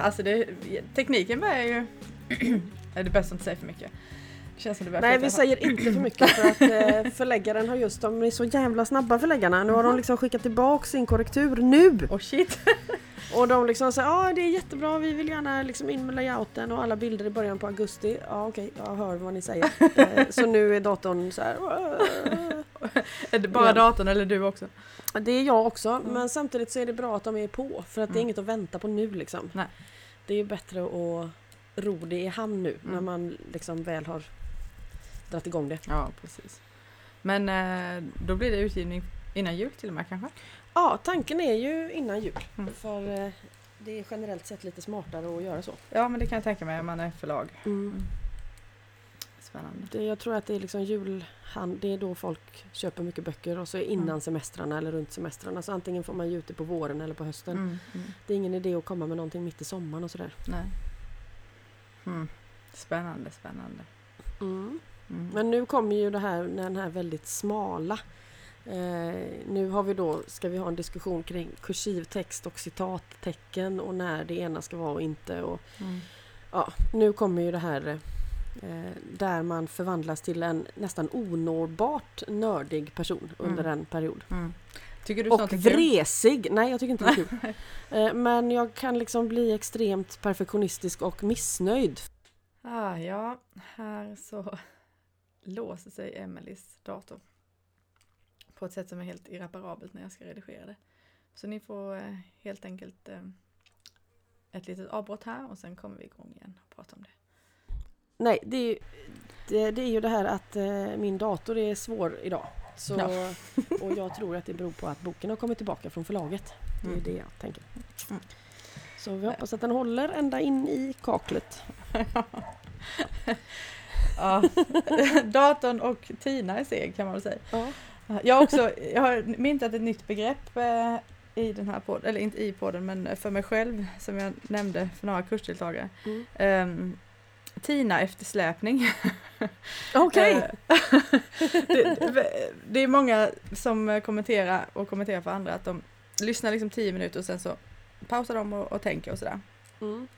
Alltså det, tekniken är ju... är det bäst att inte säga för mycket. Börjar Nej vi säger inte för mycket för att eh, förläggaren har just, de är så jävla snabba förläggarna. Nu har de liksom skickat tillbaka sin korrektur nu! Oh shit! Och de liksom säger ja det är jättebra, vi vill gärna liksom in med layouten och alla bilder i början på augusti. Ja okej, jag hör vad ni säger. Eh, så nu är datorn så här. är det bara Igen. datorn eller du också? Det är jag också, Mm. men samtidigt så är det bra att de är på för att det är Mm. inget att vänta på nu liksom. Nej. Det är ju bättre att ro det i hamn nu när Mm. man liksom väl har dragit igång det. Ja, precis. Men eh, då blir det utgivning innan jul till och med kanske? Ja, tanken är ju innan jul. Mm. För eh, det är generellt sett lite smartare att göra så. Ja, men det kan jag tänka mig om man är förlag. Spännande. Det, jag tror att det är liksom julhand, det är då folk köper mycket böcker och så är innan Mm. semestrarna eller runt semestrarna. Så antingen får man ge ut det på våren eller på hösten. Mm, mm, Det är ingen idé att komma med någonting mitt i sommaren och sådär. nej. Mm. Spännande, spännande. Mm. Mm. Men nu kommer ju det här, den här väldigt smala. Eh, nu har vi då, ska vi ha en diskussion kring kursiv text och citattecken och när det ena ska vara och inte. Och, Mm. ja, nu kommer ju det här eh, där man förvandlas till en nästan onåbart nördig person under Mm. en period. Mm. Tycker du Och är kul? vresig! Nej, jag tycker inte det är kul. Eh, Men jag kan liksom bli extremt perfektionistisk och missnöjd. Ah, ja, här så låser sig Emelies dator. På ett sätt som är helt irreparabelt när jag ska redigera det. Så ni får eh, helt enkelt eh, ett litet avbrott här och sen kommer vi igång igen och prata om det. Nej, det är ju det, det, är ju det här att eh, min dator är svår idag. Så, Ja. och jag tror att det beror på att boken har kommit tillbaka från förlaget. Det är Mm. det jag tänker. Mm. Så vi hoppas att den håller ända in i kaklet. ja, datorn och Tina är seg kan man väl säga. Ja. Jag har också jag har myntat ett nytt begrepp eh, i den här podden, eller inte i podden men för mig själv som jag nämnde för några kursdeltagare. Mm. Ehm, Tina eftersläpning. Okej! Eh, det, det är många som kommenterar och kommenterar för andra att de lyssnar liksom tio minuter och sen så pausar de och, och tänker och sådär. Mm.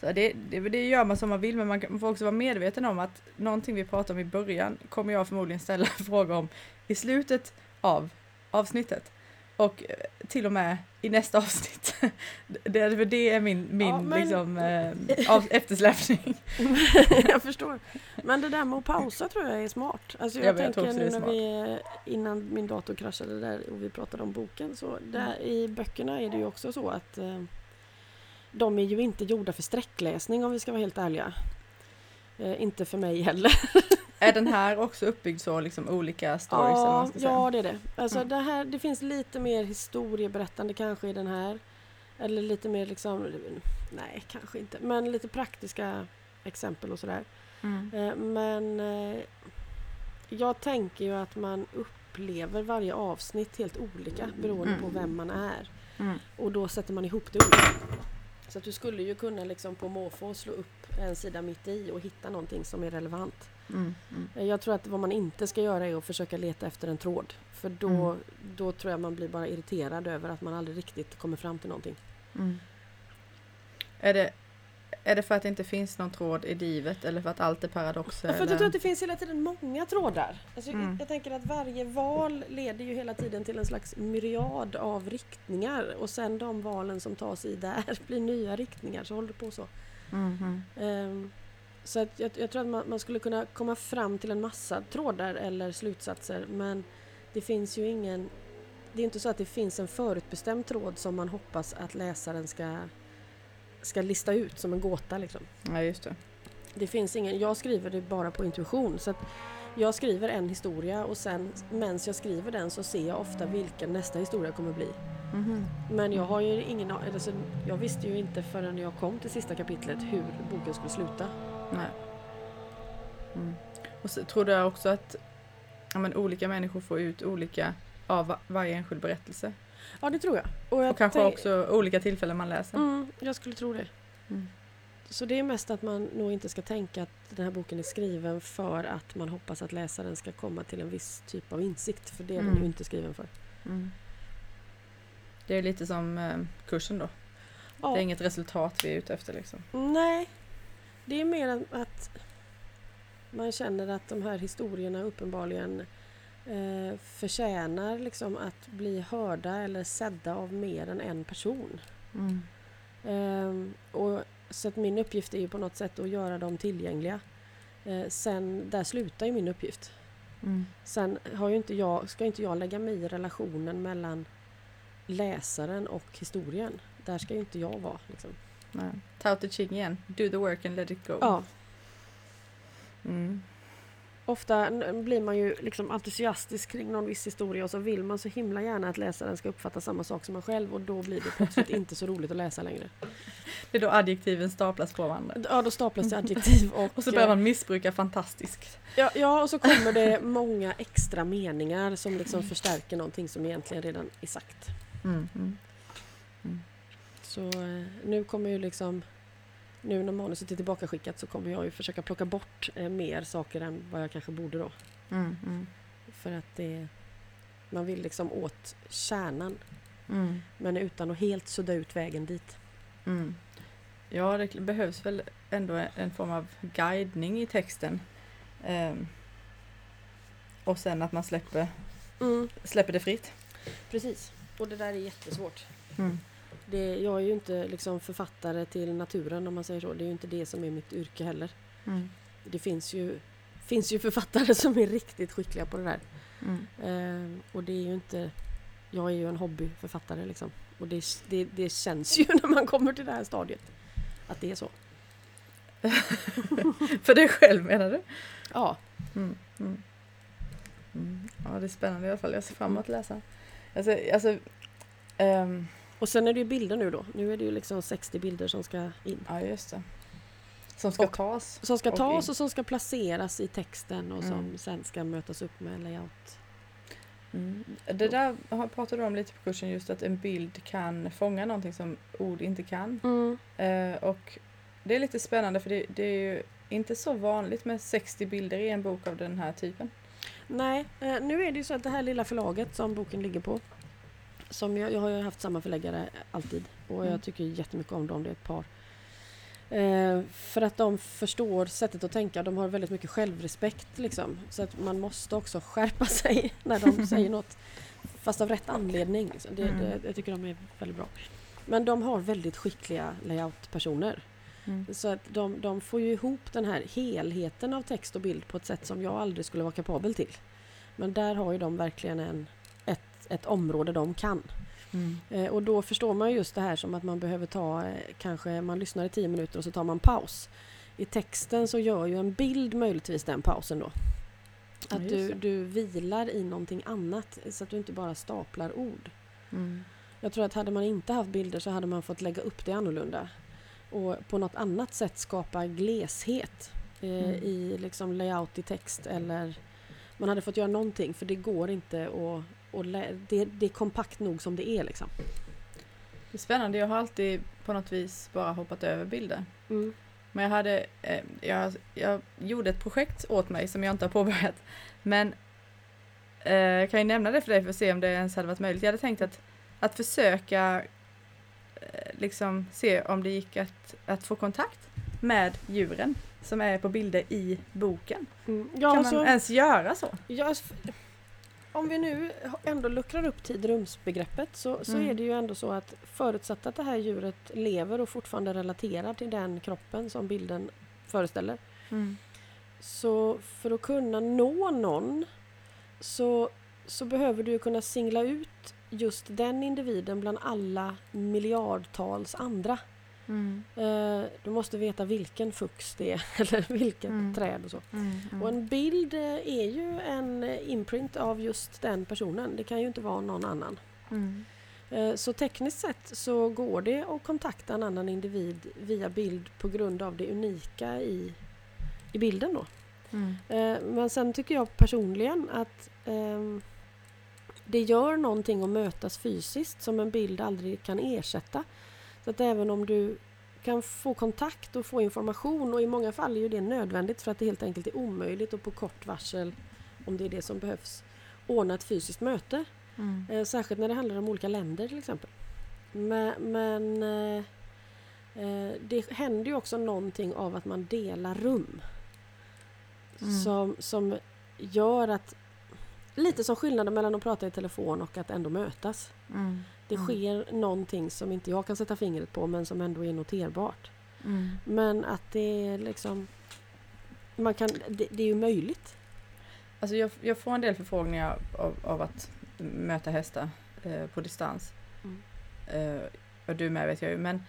Så det, det, det gör man som man vill men man kan- får också vara medveten om att någonting vi pratar om i början kommer jag förmodligen ställa frågor om i slutet av avsnittet. Och eh, till och med i nästa avsnitt. Det, för det är min, min Ja, men- liksom, eh, eftersläpning. jag förstår. Men det där med att pausa tror jag är smart. Alltså jag, jag tänker nu när är vi, innan min dator kraschade där och vi pratade om boken, så där i böckerna är det ju också så att eh, de är ju inte gjorda för sträckläsning om vi ska vara helt ärliga. Eh, inte för mig heller. Är den här också uppbyggd så, liksom olika stories? vad man Ja, ska säga? ja, det är det. Alltså Mm. det, här, det finns lite mer historieberättande kanske i den här. Eller lite mer liksom, nej kanske inte, men lite praktiska exempel och sådär. Mm. Eh, Men eh, jag tänker ju att man upplever varje avsnitt helt olika beroende Mm. på vem man är. Mm. Och då sätter man ihop det olika. Så att du skulle ju kunna liksom på måfå slå upp en sida mitt i och hitta någonting som är relevant. Mm. Mm. Jag tror att vad man inte ska göra är att försöka leta efter en tråd. För då, Mm. då tror jag man blir bara irriterad över att man aldrig riktigt kommer fram till någonting. Mm. Är, det, är det för att det inte finns någon tråd i livet eller för att allt är paradoxer? Ja, för att jag tror att det finns hela tiden många trådar. Alltså, Mm. jag, jag tänker att varje val leder ju hela tiden till en slags myriad av riktningar och sen de valen som tas i där blir nya riktningar. Så håller det på så. Mhm. Så att jag, jag tror att man, man skulle kunna komma fram till en massa trådar eller slutsatser men det finns ju ingen det är inte så att det finns en förutbestämd tråd som man hoppas att läsaren ska, ska lista ut som en gåta. Liksom. Ja, just det. Det finns ingen, jag skriver det bara på intuition. Så att jag skriver en historia och sen medan jag skriver den så ser jag ofta vilken nästa historia kommer bli. Mhm. Men jag har ju ingen alltså, Jag visste ju inte förrän jag kom till sista kapitlet hur boken skulle sluta. Nej. Mm. Och så tror du också att ja, men, olika människor får ut olika av va- varje enskild berättelse? Ja det tror jag. Och, jag Och kanske också olika tillfällen man läser? Mm, jag skulle tro det. Mm. Så det är mest att man nog inte ska tänka att den här boken är skriven för att man hoppas att läsaren ska komma till en viss typ av insikt. För det är den Mm. ju inte skriven för. Mm. Det är lite som eh, kursen då. Det är inget resultat vi är ute efter liksom. Nej, det är mer att man känner att de här historierna uppenbarligen eh, förtjänar liksom att bli hörda eller sedda av mer än en person. Mm. Ehm, och, så att min uppgift är ju på något sätt att göra dem tillgängliga. Eh, sen, där slutar ju min uppgift. Mm. Sen har ju inte jag, ska inte jag lägga mig i relationen mellan läsaren och historien. Där ska ju inte jag vara. Liksom. Nej. Tao Te Ching igen. Do the work and let it go. Ja, Mm. ofta blir man ju liksom entusiastisk kring någon viss historia och så vill man så himla gärna att läsaren ska uppfatta samma sak som man själv och då blir det plötsligt inte så roligt att läsa längre. Det är då adjektiven staplas på varandra. Ja, då staplas det adjektiv och... Och så börjar man missbruka fantastiskt. Ja, ja, och så kommer det många extra meningar som liksom förstärker någonting som egentligen redan är sagt. Mm. Mm. Så eh, nu kommer ju liksom... Nu när manuset är tillbakaskickat så kommer jag ju försöka plocka bort eh, mer saker än vad jag kanske borde då. Mm. Mm. För att det... Man vill liksom åt kärnan Mm. men utan att helt sudda ut vägen dit. Mm. Ja, det behövs väl ändå en- en form av guidning i texten. Ehm. Och sen att man släpper, släpper det fritt. Precis. Och det där är jättesvårt. Det, jag är ju inte liksom författare till naturen om man säger så. Det är ju inte det som är mitt yrke heller. Mm. Det finns ju, finns ju författare som är riktigt skickliga på det där. Mm. Eh, och det är ju inte... Jag är ju en hobbyförfattare liksom. Och det, det, det känns ju när man kommer till det här stadiet. Att det är så. För dig själv menar du? Ja. Mm. Mm. Mm. Ja, det är spännande i alla fall. Jag ser fram emot att läsa. Alltså, alltså ehm, Och sen är det ju bilder nu då. Nu är det ju liksom 60 bilder som ska in. ja, just det. Som ska Och- tas. Som ska Och tas in. och som ska placeras i texten och som Mm. sen ska mötas upp med layout. Mm. Det där pratade du om lite på kursen, just att en bild kan fånga någonting som ord inte kan. Eh, och det är lite spännande för det, det är ju inte så vanligt med 60 bilder i en bok av den här typen. Nej, eh, nu är det ju så att det här lilla förlaget som boken ligger på som jag, jag har ju haft samma förläggare alltid och Mm. jag tycker jättemycket om dem, det är ett par. Eh, för att de förstår sättet att tänka, de har väldigt mycket självrespekt liksom. Så att man måste också skärpa sig när de säger något. Fast av rätt anledning. Liksom. Det, Mm. det, jag tycker de är väldigt bra. Men de har väldigt skickliga layoutpersoner. Så att de, de får ju ihop den här helheten av text och bild på ett sätt som jag aldrig skulle vara kapabel till. Men där har ju de verkligen en, ett, ett område de kan. Mm. Eh, och då förstår man just det här som att man behöver ta, eh, kanske man lyssnar i tio minuter och så tar man paus. I texten så gör ju en bild möjligtvis den pausen då. Ja, Att just du, du vilar i någonting annat så att du inte bara staplar ord. Mm. Jag tror att hade man inte haft bilder så hade man fått lägga upp det annorlunda. Och på något annat sätt skapa gleshet eh, Mm. i liksom layout i text eller man hade fått göra någonting för det går inte att och det, det är kompakt nog som det är liksom. Det är spännande, jag har alltid på något vis bara hoppat över bilder. Mm. Men jag hade, eh, jag, jag gjorde ett projekt åt mig som jag inte har påbörjat. Men eh, jag kan ju nämna det för dig för att se om det ens hade varit möjligt. Jag hade tänkt att, att försöka eh, liksom se om det gick att, att få kontakt med djuren som är på bilder i boken. Mm. Kan Ja, man så, ens göra så? ja, f- om vi nu ändå luckrar upp tid-rumsbegreppet så, så Mm. är det ju ändå så att förutsatt att det här djuret lever och fortfarande relaterar till den kroppen som bilden föreställer Så för att kunna nå någon så, så behöver du kunna singla ut just den individen bland alla miljardtals andra. Eh, du måste veta vilken fux det är eller vilket Mm. träd och så. Och en bild eh, är ju en eh, imprint av just den personen. Det kan ju inte vara någon annan. Eh, Så tekniskt sett så går det att kontakta en annan individ via bild på grund av det unika i, i bilden då. Eh, Men sen tycker jag personligen att ehm, det gör någonting att mötas fysiskt som en bild aldrig kan ersätta. Så att även om du kan få kontakt och få information och i många fall är ju det nödvändigt för att det helt enkelt är omöjligt och på kort varsel, om det är det som behövs, ordna ett fysiskt möte. Eh, särskilt när det handlar om olika länder till exempel. Men, men eh, Eh, det händer ju också någonting av att man delar rum. Mm. Som, som gör att... Lite som skillnaden mellan att prata i telefon och att ändå mötas. Mm. Det Mm. sker någonting som inte jag kan sätta fingret på men som ändå är noterbart. Mm. Men att det är liksom... Man kan, det, det är ju möjligt. Alltså jag, jag får en del förfrågningar av, av att möta hästar eh, på distans. Mm. Eh, och du med vet jag ju, men...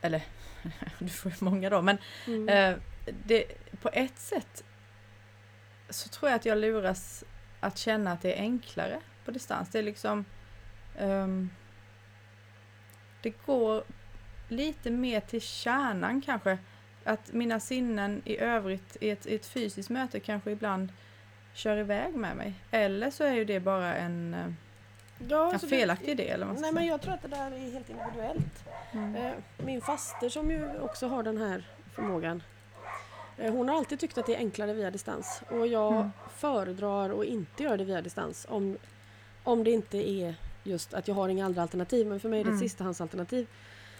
Eller, du får ju många då, men Mm. eh, det, på ett sätt så tror jag att jag luras att känna att det är enklare på distans. Det är liksom... ehm, det går lite mer till kärnan kanske. Att mina sinnen i övrigt i ett, i ett fysiskt möte kanske ibland kör iväg med mig. Eller så är ju det bara en, eh, ja, en alltså det- felaktig idé. Eller man ska Nej men säga. jag tror att det där är helt individuellt. Mm. Eh, Min faster som ju också har den här förmågan. eh, Hon har alltid tyckt att det är enklare via distans. Och jag Mm. föredrar att inte göra det via distans. Om, om det inte är just att jag har inga andra alternativ. Men för mig är det ett Mm. sistahandsalternativ.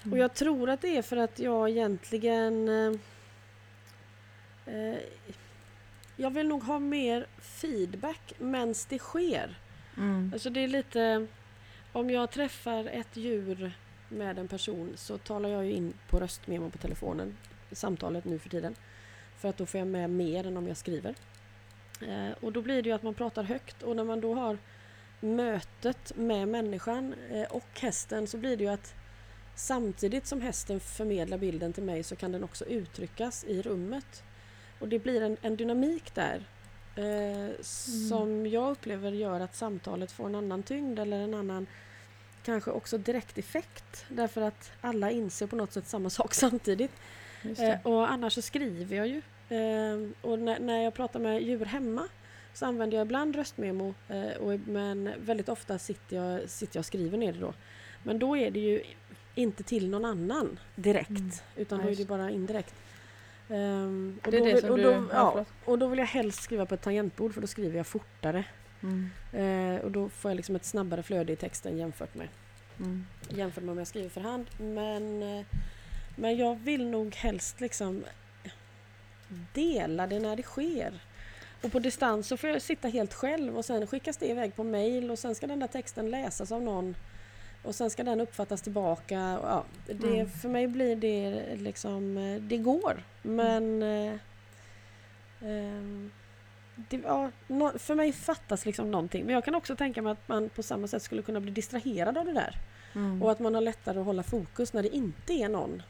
Mm. Och jag tror att det är för att jag egentligen... Eh, eh, jag vill nog ha mer feedback medan det sker. Mm. Alltså det är lite... Om jag träffar ett djur med en person så talar jag ju in på röstmemo på telefonen. Samtalet nu för tiden. För att då får jag med mer än om jag skriver. Eh, och då blir det ju att man pratar högt och när man då har mötet med människan eh, och hästen så blir det ju att samtidigt som hästen förmedlar bilden till mig så kan den också uttryckas i rummet. Och det blir en, en dynamik där eh, som jag upplever gör att samtalet får en annan tyngd eller en annan kanske också direkt effekt därför att alla inser på något sätt samma sak samtidigt. Eh, och annars så skriver jag ju. Eh, och när, när jag pratar med djur hemma så använder jag ibland röstmemo eh, och, men väldigt ofta sitter jag, sitter jag och skriver ner det då. Men då är det ju inte till någon annan direkt Mm. utan då är det bara indirekt. Och Det då vill- som och du... då, ja, ja, förlåt. och då vill jag helst skriva på ett tangentbord för då skriver jag fortare. Mm. Eh, och då får jag liksom ett snabbare flöde i texten jämfört med, Mm. jämfört med om jag skriver för hand. Men, eh, men jag vill nog helst liksom dela det när det sker. Och på distans så får jag sitta helt själv och sen skickas det iväg på mail och sen ska den där texten läsas av någon. Och sen ska den uppfattas tillbaka. Ja, det, Mm. För mig blir det liksom, eh, det går. Men eh, ehm, det, ja, nå- för mig fattas liksom någonting. Men jag kan också tänka mig att man på samma sätt skulle kunna bli distraherad av det där. Mm. Och att man har lättare att hålla fokus när det inte är någon.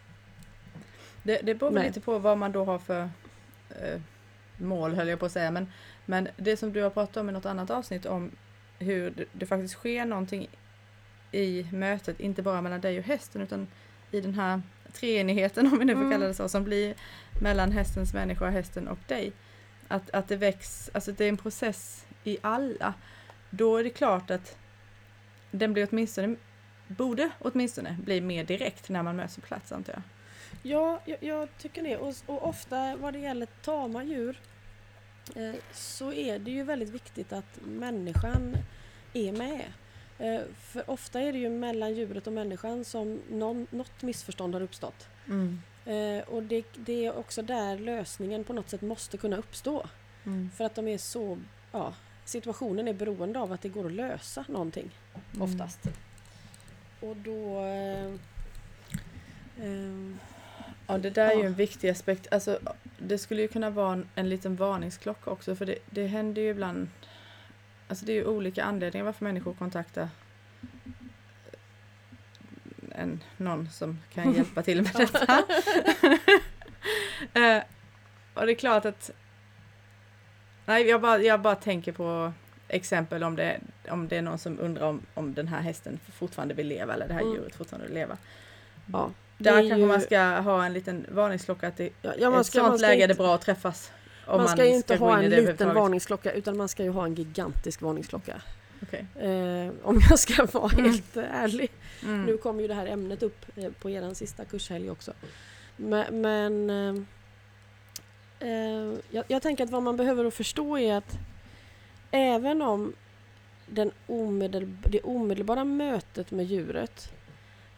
Det, det beror väl lite på vad man då har för eh, mål höll jag på att säga. Men, men det som du har pratat om i något annat avsnitt om hur det, det faktiskt sker någonting i mötet, inte bara mellan dig och hästen utan i den här treenigheten om vi nu får Mm. kalla det så, som blir mellan hästens människa, hästen och dig. Att, att det väcks, alltså det är en process i alla. Då är det klart att den blir åtminstone, borde åtminstone bli mer direkt när man möts på plats antar jag. Ja, jag, jag tycker det. Och, och ofta vad det gäller tama djur eh, så är det ju väldigt viktigt att människan är med. Eh, för ofta är det ju mellan djuret och människan som någon, något missförstånd har uppstått. Mm. Eh, och det, det är också där lösningen på något sätt måste kunna uppstå. Mm. För att de är så, ja, situationen är beroende av att det går att lösa någonting oftast. Och då... Eh, ehm, Ja, det där är ju en viktig aspekt. Alltså, det skulle ju kunna vara en, en liten varningsklocka också, för det, det händer ju ibland... Alltså det är ju olika anledningar varför människor kontaktar en, någon som kan hjälpa till med detta. Eh, och det är klart att... Nej, jag bara, jag bara tänker på exempel om det, om det är någon som undrar om, om den här hästen fortfarande vill leva eller det här Mm. djuret fortfarande vill leva. ja, Där är kanske ju- man ska ha en liten varningsklocka att det, Ja, i ja, man ett ska, sånt man ska läge är det inte, bra att träffas. Om man ska ju inte gå ha i en liten varningsklocka utan man ska ju ha en gigantisk varningsklocka. Okej. Eh, om jag ska vara Mm. helt ärlig. Mm. Nu kommer ju det här ämnet upp eh, på er sista kurshelg också. Men, men eh, eh, jag, jag tänker att vad man behöver att förstå är att även om den omedel, det omedelbara mötet med djuret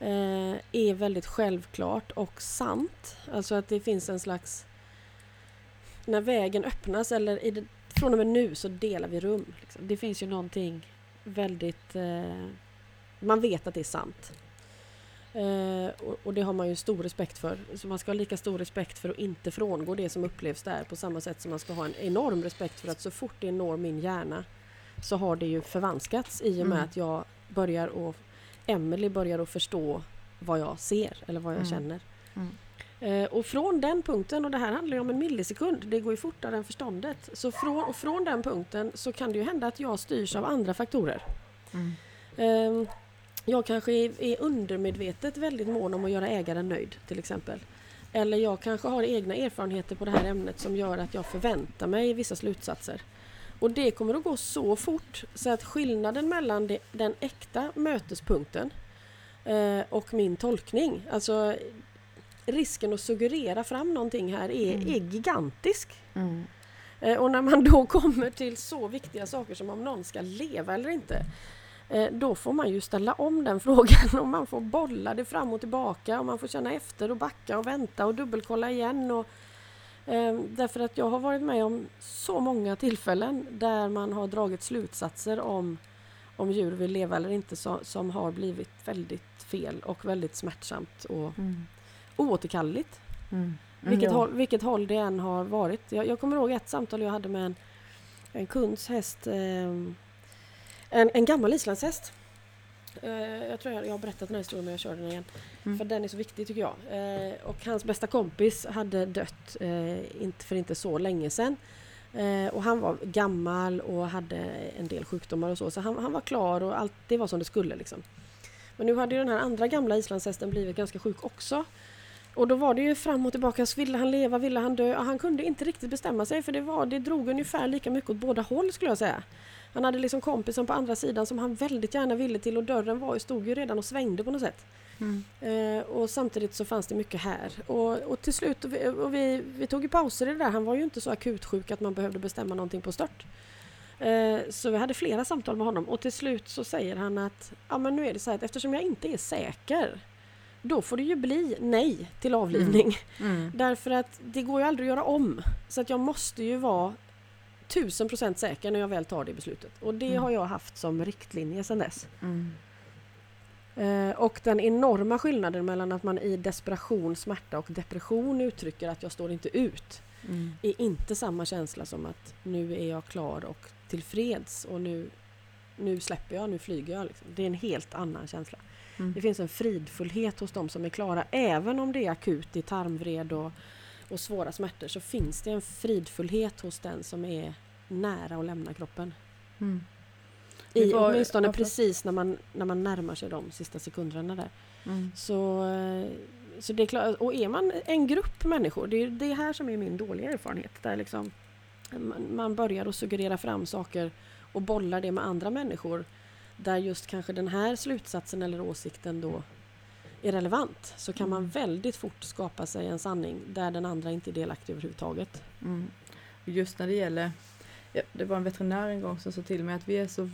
eh, är väldigt självklart och sant. Alltså att det finns en slags... När vägen öppnas eller det, från och med nu så delar vi rum. Liksom. Det finns ju någonting väldigt... Eh, man vet att det är sant. Eh, och, och, det har man ju stor respekt för. Så man ska ha lika stor respekt för att inte frångå det som upplevs där på samma sätt som man ska ha en enorm respekt för att så fort det når min hjärna så har det ju förvanskats i och med mm. att jag börjar och Emelie börjar att förstå vad jag ser eller vad jag mm. känner. Mm. Eh, och från den punkten, och det här handlar ju om en millisekund, det går ju fortare än förståndet. Så från, och från den punkten så kan det ju hända att jag styrs av andra faktorer. Eh, jag kanske är, är undermedvetet väldigt mån om att göra ägaren nöjd till exempel. Eller jag kanske har egna erfarenheter på det här ämnet som gör att jag förväntar mig vissa slutsatser. Och det kommer att gå så fort så att skillnaden mellan det, den äkta mötespunkten eh, och min tolkning, alltså risken att suggerera fram någonting här är, mm. är gigantisk. Mm. Eh, och när man då kommer till så viktiga saker som om någon ska leva eller inte eh, då får man ju ställa om den frågan och man får bolla det fram och tillbaka och man får känna efter och backa och vänta och dubbelkolla igen. Och, därför att jag har varit med om så många tillfällen där man har dragit slutsatser om om djur vill leva eller inte så, som har blivit väldigt fel och väldigt smärtsamt och mm. oåterkalleligt. Mm. Mm, vilket, ja. håll, vilket håll det än har varit. Jag, jag kommer ihåg ett samtal jag hade med en, en kunds häst eh, en, en gammal islandshäst. Uh, jag tror jag, jag har berättat den här historien men jag kör den igen. Mm. För den är så viktig tycker jag. Uh, och hans bästa kompis hade dött inte för inte så länge sedan. och han var gammal och hade en del sjukdomar och så. Så han, han, var klar och allt det var som det skulle liksom. Men nu hade ju den här andra gamla islandshästen blivit ganska sjuk också. Och då var det ju fram och tillbaka. Ville han leva? Ville han dö? Han kunde inte riktigt bestämma sig för det, var, det drog ungefär lika mycket åt båda håll skulle jag säga. Han hade liksom kompisen på andra sidan som han väldigt gärna ville till och dörren var, stod ju redan och svängde på något sätt. Mm. Eh, och samtidigt så fanns det mycket här. Och, och till slut, och vi, och vi, vi, tog ju pauser i det där. Han var ju inte så akut sjuk att man behövde bestämma någonting på stört. Eh, så vi hade flera samtal med honom och till slut så säger han att ja men nu är det så här att eftersom jag inte är säker då får det ju bli nej till avlivning. Mm. Mm. Därför att det går ju aldrig att göra om. Så att jag måste ju vara tusen procent säker när jag väl tar det beslutet. Och det mm. har jag haft som riktlinje sedan dess. Mm. Eh, och den enorma skillnaden mellan att man i desperation, smärta och depression uttrycker att jag står inte ut mm. är inte samma känsla som att nu är jag klar och tillfreds och nu, nu släpper jag, nu flyger jag. Liksom. Det är en helt annan känsla. Mm. Det finns en fridfullhet hos de som är klara även om det är akut i tarmvred och och svåra smärtor så finns det en fridfullhet hos den som är nära att lämna kroppen. Mm. I, var, åtminstone varför? precis när man, när man närmar sig de sista sekunderna där. Mm. Så, eh, så det är klart, och är man en grupp människor, det är det här som är min dåliga erfarenhet. Där liksom man börjar att suggerera fram saker och bollar det med andra människor. Där just kanske den här slutsatsen eller åsikten då är relevant så kan man mm. väldigt fort skapa sig en sanning där den andra inte är delaktig överhuvudtaget. Mm. Just när det gäller, ja, det var en veterinär en gång som sa till mig att vi är så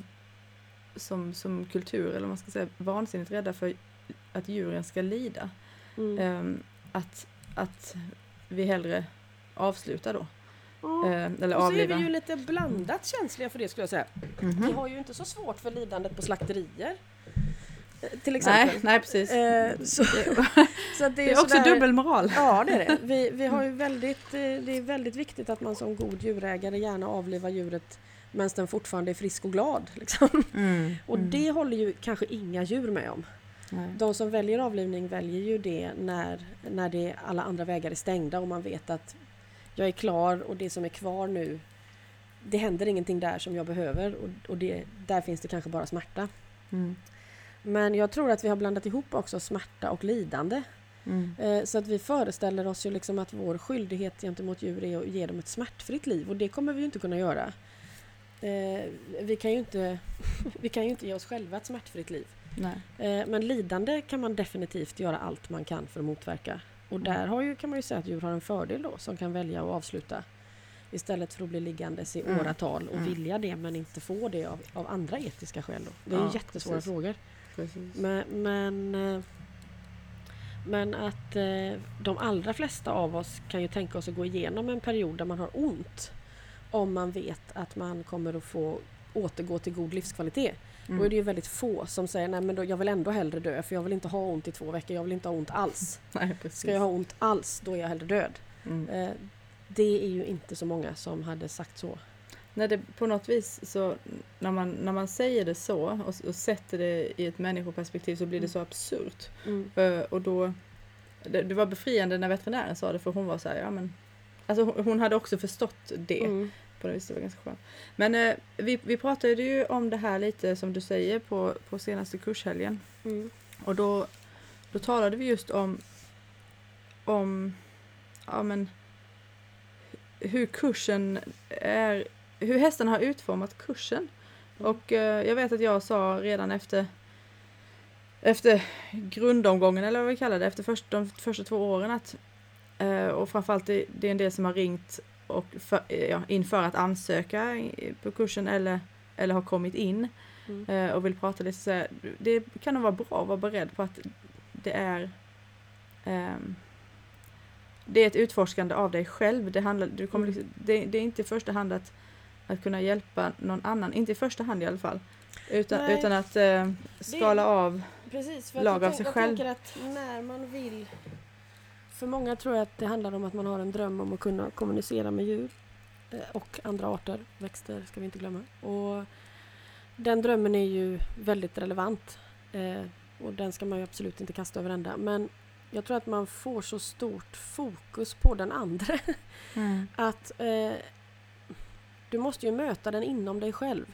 som, som kultur, eller man ska säga vansinnigt rädda för att djuren ska lida. Mm. Um, att, att vi hellre avslutar då. Mm. Uh, eller och så avliva. är vi ju lite blandat känsliga för det skulle jag säga. Mm -hmm. Vi har ju inte så svårt för lidandet på slakterier till exempel. Nej, nej precis. Eh, så, så det, är, det är också dubbelmoral. Ja, det är det. Vi, vi har ju väldigt, eh, det är väldigt viktigt att man som god djurägare gärna avlivar djuret medan den fortfarande är frisk och glad. Liksom. Mm, och mm. det håller ju kanske inga djur med om. Nej. De som väljer avlivning väljer ju det när, när det, alla andra vägar är stängda och man vet att jag är klar och det som är kvar nu det händer ingenting där som jag behöver och, och det, där finns det kanske bara smärta. Mm. Men jag tror att vi har blandat ihop också smärta och lidande. Mm. Eh, så att vi föreställer oss ju liksom att vår skyldighet gentemot djur är att ge dem ett smärtfritt liv och det kommer vi inte kunna göra. Eh, vi kan ju inte, vi kan ju inte ge oss själva ett smärtfritt liv. Nej. Eh, men lidande kan man definitivt göra allt man kan för att motverka. Och mm. där har ju, kan man ju säga att djur har en fördel då som kan välja att avsluta istället för att bli liggandes i mm. åratal och mm. vilja det men inte få det av, av andra etiska skäl. Då. Det är ja, jättesvåra precis. frågor. Men, men, eh, Men att eh, de allra flesta av oss kan ju tänka oss att gå igenom en period där man har ont. Om man vet att man kommer att få återgå till god livskvalitet. Mm. Då är det ju väldigt få som säger nej men då, jag vill ändå hellre dö för jag vill inte ha ont i två veckor, jag vill inte ha ont alls. Nej, precis. Ska jag ha ont alls, då är jag hellre död. Mm. Eh, det är ju inte så många som hade sagt så. När det på något vis så, när man, när man säger det så och, och sätter det i ett människoperspektiv så blir det så absurt. Mm. Eh, och då, det, det var befriande när veterinären sa det för hon var så här, ja men Alltså hon, hon hade också förstått det Mm. på det viset, det var ganska skönt. Men eh, vi, vi pratade ju om det här lite som du säger på, på senaste kurshelgen. Mm. Och då, då talade vi just om, om ja, men, hur kursen är, hur hästarna har utformat kursen. Och eh, jag vet att jag sa redan efter efter grundomgången eller vad vi kallar det, efter först, de första två åren att eh, och framförallt det, det är en del som har ringt och för, eh, ja, inför att ansöka på kursen eller, eller har kommit in Mm. eh, och vill prata lite så här, det kan nog vara bra att vara beredd på att det är ehm, det är ett utforskande av dig själv. Det, handlar, du kommer Mm. liksom, det, det är inte i första hand att, att kunna hjälpa någon annan, inte i första hand i alla fall. Utan, Nej. utan att eh, skala av. Precis, för lag jag, av sig jag själv. tänker att när man vill... För många tror jag att det handlar om att man har en dröm om att kunna kommunicera med djur eh, och andra arter, växter ska vi inte glömma. Och den drömmen är ju väldigt relevant eh, och den ska man ju absolut inte kasta över ända. Men jag tror att man får så stort fokus på den andra att eh, du måste ju möta den inom dig själv.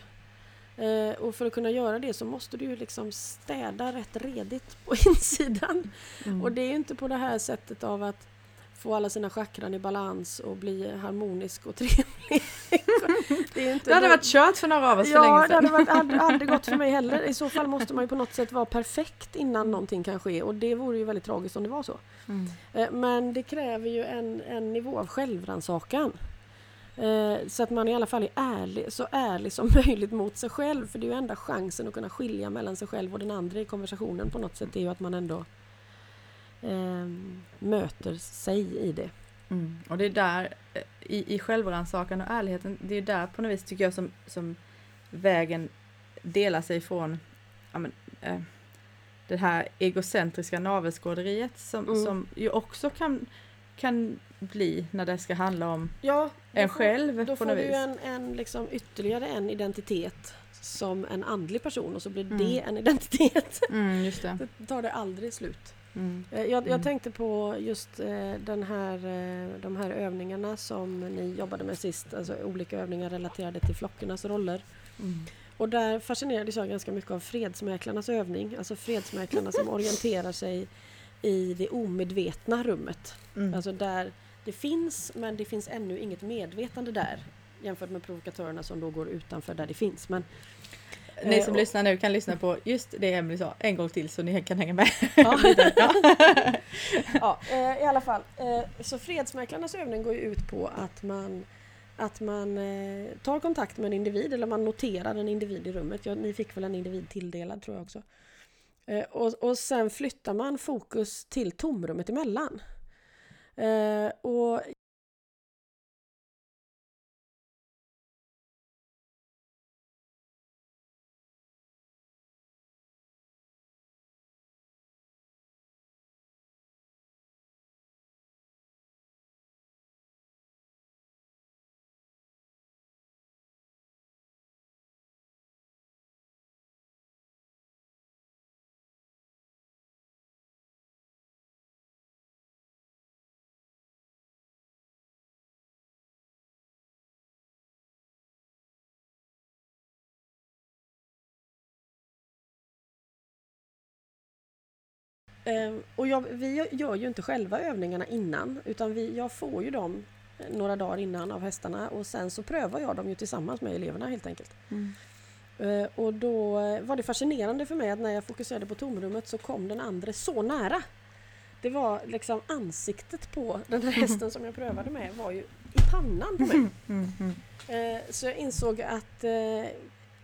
Eh, och för att kunna göra det så måste du ju liksom städa rätt redigt på insidan. Mm. Och det är ju inte på det här sättet av att få alla sina chakran i balans och bli harmonisk och trevlig. det, är inte Det hade då- varit kört för några av oss för Ja, länge det hade sedan. varit, aldrig, aldrig gått för mig heller. I så fall måste man ju på något sätt vara perfekt innan någonting kan ske och det vore ju väldigt tragiskt om det var så. Mm. Eh, Men det kräver ju en, en nivå av självrannsakan. Eh, Så att man i alla fall är ärlig, så ärlig som möjligt mot sig själv. För det är ju enda chansen att kunna skilja mellan sig själv och den andra i konversationen på något sätt. Det är ju att man ändå eh, möter sig i det. Mm. Och det är där, eh, i, i självrannsakan och ärligheten, det är där på något vis tycker jag som, som vägen delar sig från ja, men, eh, det här egocentriska navelskåderiet som, Mm. som ju också kan, kan bli när det ska handla om Ja, en själv Då får du vis. en, en liksom ytterligare en identitet som en andlig person och så blir Mm. det en identitet. Mm, just det. Det tar det aldrig slut. Mm. Eh, Jag, jag Mm. tänkte på just eh, den här, eh, de här övningarna som ni jobbade med sist, alltså olika övningar relaterade till flockarnas roller. Mm. Och där fascinerades jag ganska mycket av fredsmäklarnas övning, alltså fredsmäklarna som orienterar sig i det omedvetna rummet. Mm. Alltså där det finns, men det finns ännu inget medvetande där jämfört med provokatörerna som då går utanför där det finns. Men, Ni eh, som och- lyssnar nu kan lyssna på just det Emelie sa en gång till så ni kan hänga med. Ja. Ja. eh, I alla fall, eh, så fredsmäklarnas övning går ju ut på att man att man eh, tar kontakt med en individ eller man noterar en individ i rummet. Ja, ni fick väl en individ tilldelad tror jag också. Eh, och, och sen flyttar man fokus till tomrummet emellan. Eh, och och jag, vi gör ju inte själva övningarna innan utan vi, jag får ju dem eh, några dagar innan av hästarna och sen så prövar jag dem ju tillsammans med eleverna helt enkelt. Mm. Eh, och då eh, var det fascinerande för mig att när jag fokuserade på tomrummet så kom den andra så nära. Det var liksom ansiktet på den här hästen som jag prövade med var ju i pannan på mig. Mm. Mm. Så jag insåg att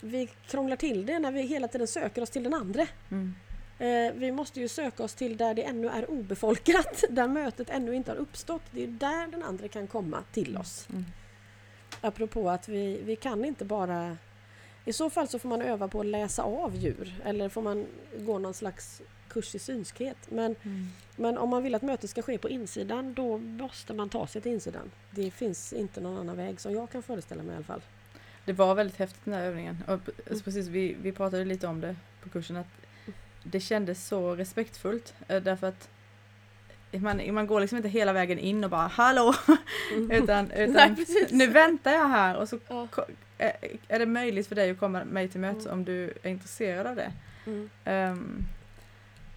vi krånglar till det när vi hela tiden söker oss till den andra. Mm. Eh, vi måste ju söka oss till där det ännu är obefolkat, där mötet ännu inte har uppstått. Det är där den andra kan komma till oss. Mm. Apropå att vi, vi kan inte bara... I så fall så får man öva på att läsa av djur eller får man gå någon slags kurs i synskhet. Men, Mm. men om man vill att mötet ska ske på insidan då måste man ta sig till insidan. Det finns inte någon annan väg som jag kan föreställa mig i alla fall. Det var väldigt häftigt den här övningen. Och Mm. precis, vi, vi pratade lite om det på kursen att det kändes så respektfullt eh, därför att man, man går liksom inte hela vägen in och bara hallå utan, Nej, utan precis. nu väntar jag här och så Ja. ko- är, det möjligt för dig att komma mig till mötes Mm. om du är intresserad av det. Mm. Ehm,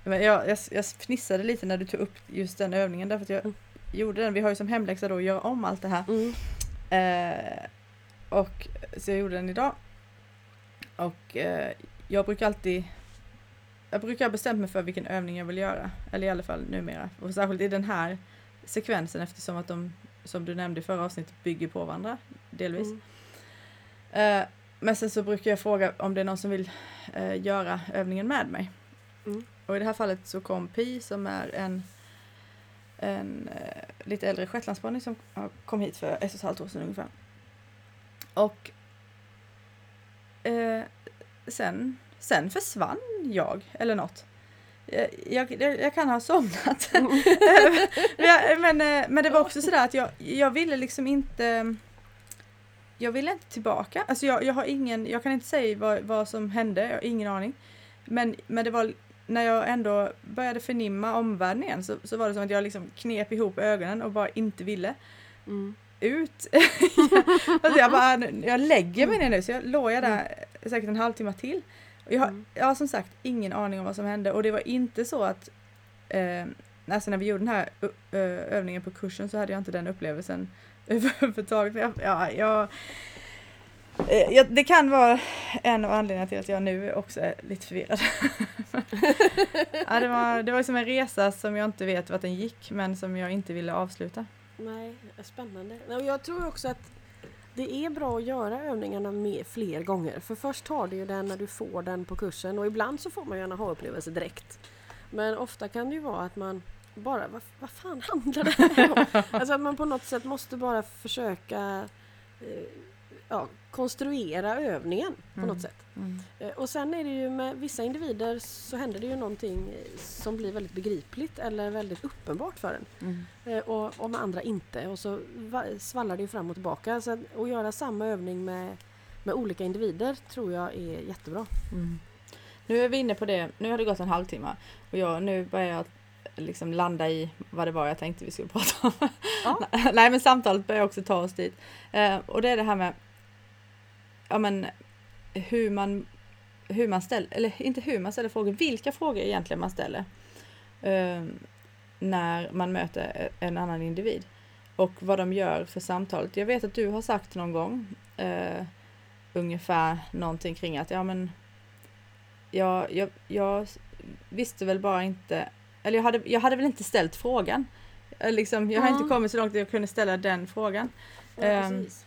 men jag, jag, jag fnissade lite när du tog upp just den övningen därför att jag Mm. gjorde den. Vi har ju som hemläxa då att göra om allt det här. Mm. Eh, och så jag gjorde den idag. Och eh, jag brukar alltid jag brukar ha bestämt mig för vilken övning jag vill göra. Eller i alla fall numera. Och särskilt i den här sekvensen eftersom att de, som du nämnde i förra avsnittet, bygger på varandra delvis. Mm. Eh, men sen så brukar jag fråga om det är någon som vill eh, göra övningen med mig. Mm. Och i det här fallet så kom Pi som är en, en eh, lite äldre shetlandsponny som kom hit för ett och ett halvt år sedan ungefär. Och sen, sen försvann jag eller något. Jag, jag, jag jag kan ha somnat. men, jag, men, eh, men det var också sådär att jag, jag ville liksom inte jag ville inte tillbaka. Alltså jag, jag har ingen, jag kan inte säga vad, vad som hände, jag har ingen aning. Men, men det var när jag ändå började förnimma omvärlden igen så, så var det som att jag liksom knep ihop ögonen och bara inte ville Mm. ut. alltså jag, bara, jag lägger mig ner nu så jag låg jag där säkert en halvtimme till. Jag, har, Mm. jag har som sagt ingen aning om vad som hände och det var inte så att eh, alltså när vi gjorde den här övningen på kursen så hade jag inte den upplevelsen överhuvudtaget. Jag, ja, jag, eh, jag, det kan vara en av anledningarna till att jag nu också är lite förvirrad. ja, det, var, det var som en resa som jag inte vet vart den gick men som jag inte ville avsluta. Nej, spännande. Och Jag tror också att det är bra att göra övningarna med fler gånger. För först har du ju den när du får den på kursen och ibland så får man en aha-upplevelse direkt. Men ofta kan det ju vara att man bara, vad, vad fan handlar det här om? Alltså att man på något sätt måste bara försöka eh, ja, konstruera övningen på Mm. något sätt. Mm. Eh, Och sen är det ju med vissa individer så händer det ju någonting som blir väldigt begripligt eller väldigt uppenbart för en. Mm. Eh, och, och med andra inte. Och så va- svallar det ju fram och tillbaka. Så att, att göra samma övning med, med olika individer tror jag är jättebra. Mm. Nu är vi inne på det, nu har det gått en halvtimme och jag, nu börjar jag liksom landa i vad det var jag tänkte vi skulle prata om. Ja. Nej men samtalet börjar också ta oss dit. Eh, och det är det här med ja, men, hur man hur man ställer, eller inte hur man ställer frågor, vilka frågor egentligen man ställer. eh, när man möter en annan individ. Och vad de gör för samtalet. Jag vet att du har sagt någon gång eh, ungefär någonting kring att ja men jag, jag, jag visste väl bara inte, eller jag hade, jag hade väl inte ställt frågan. Eh, Liksom, jag har Ja. inte kommit så långt att jag kunde ställa den frågan. Ja, precis.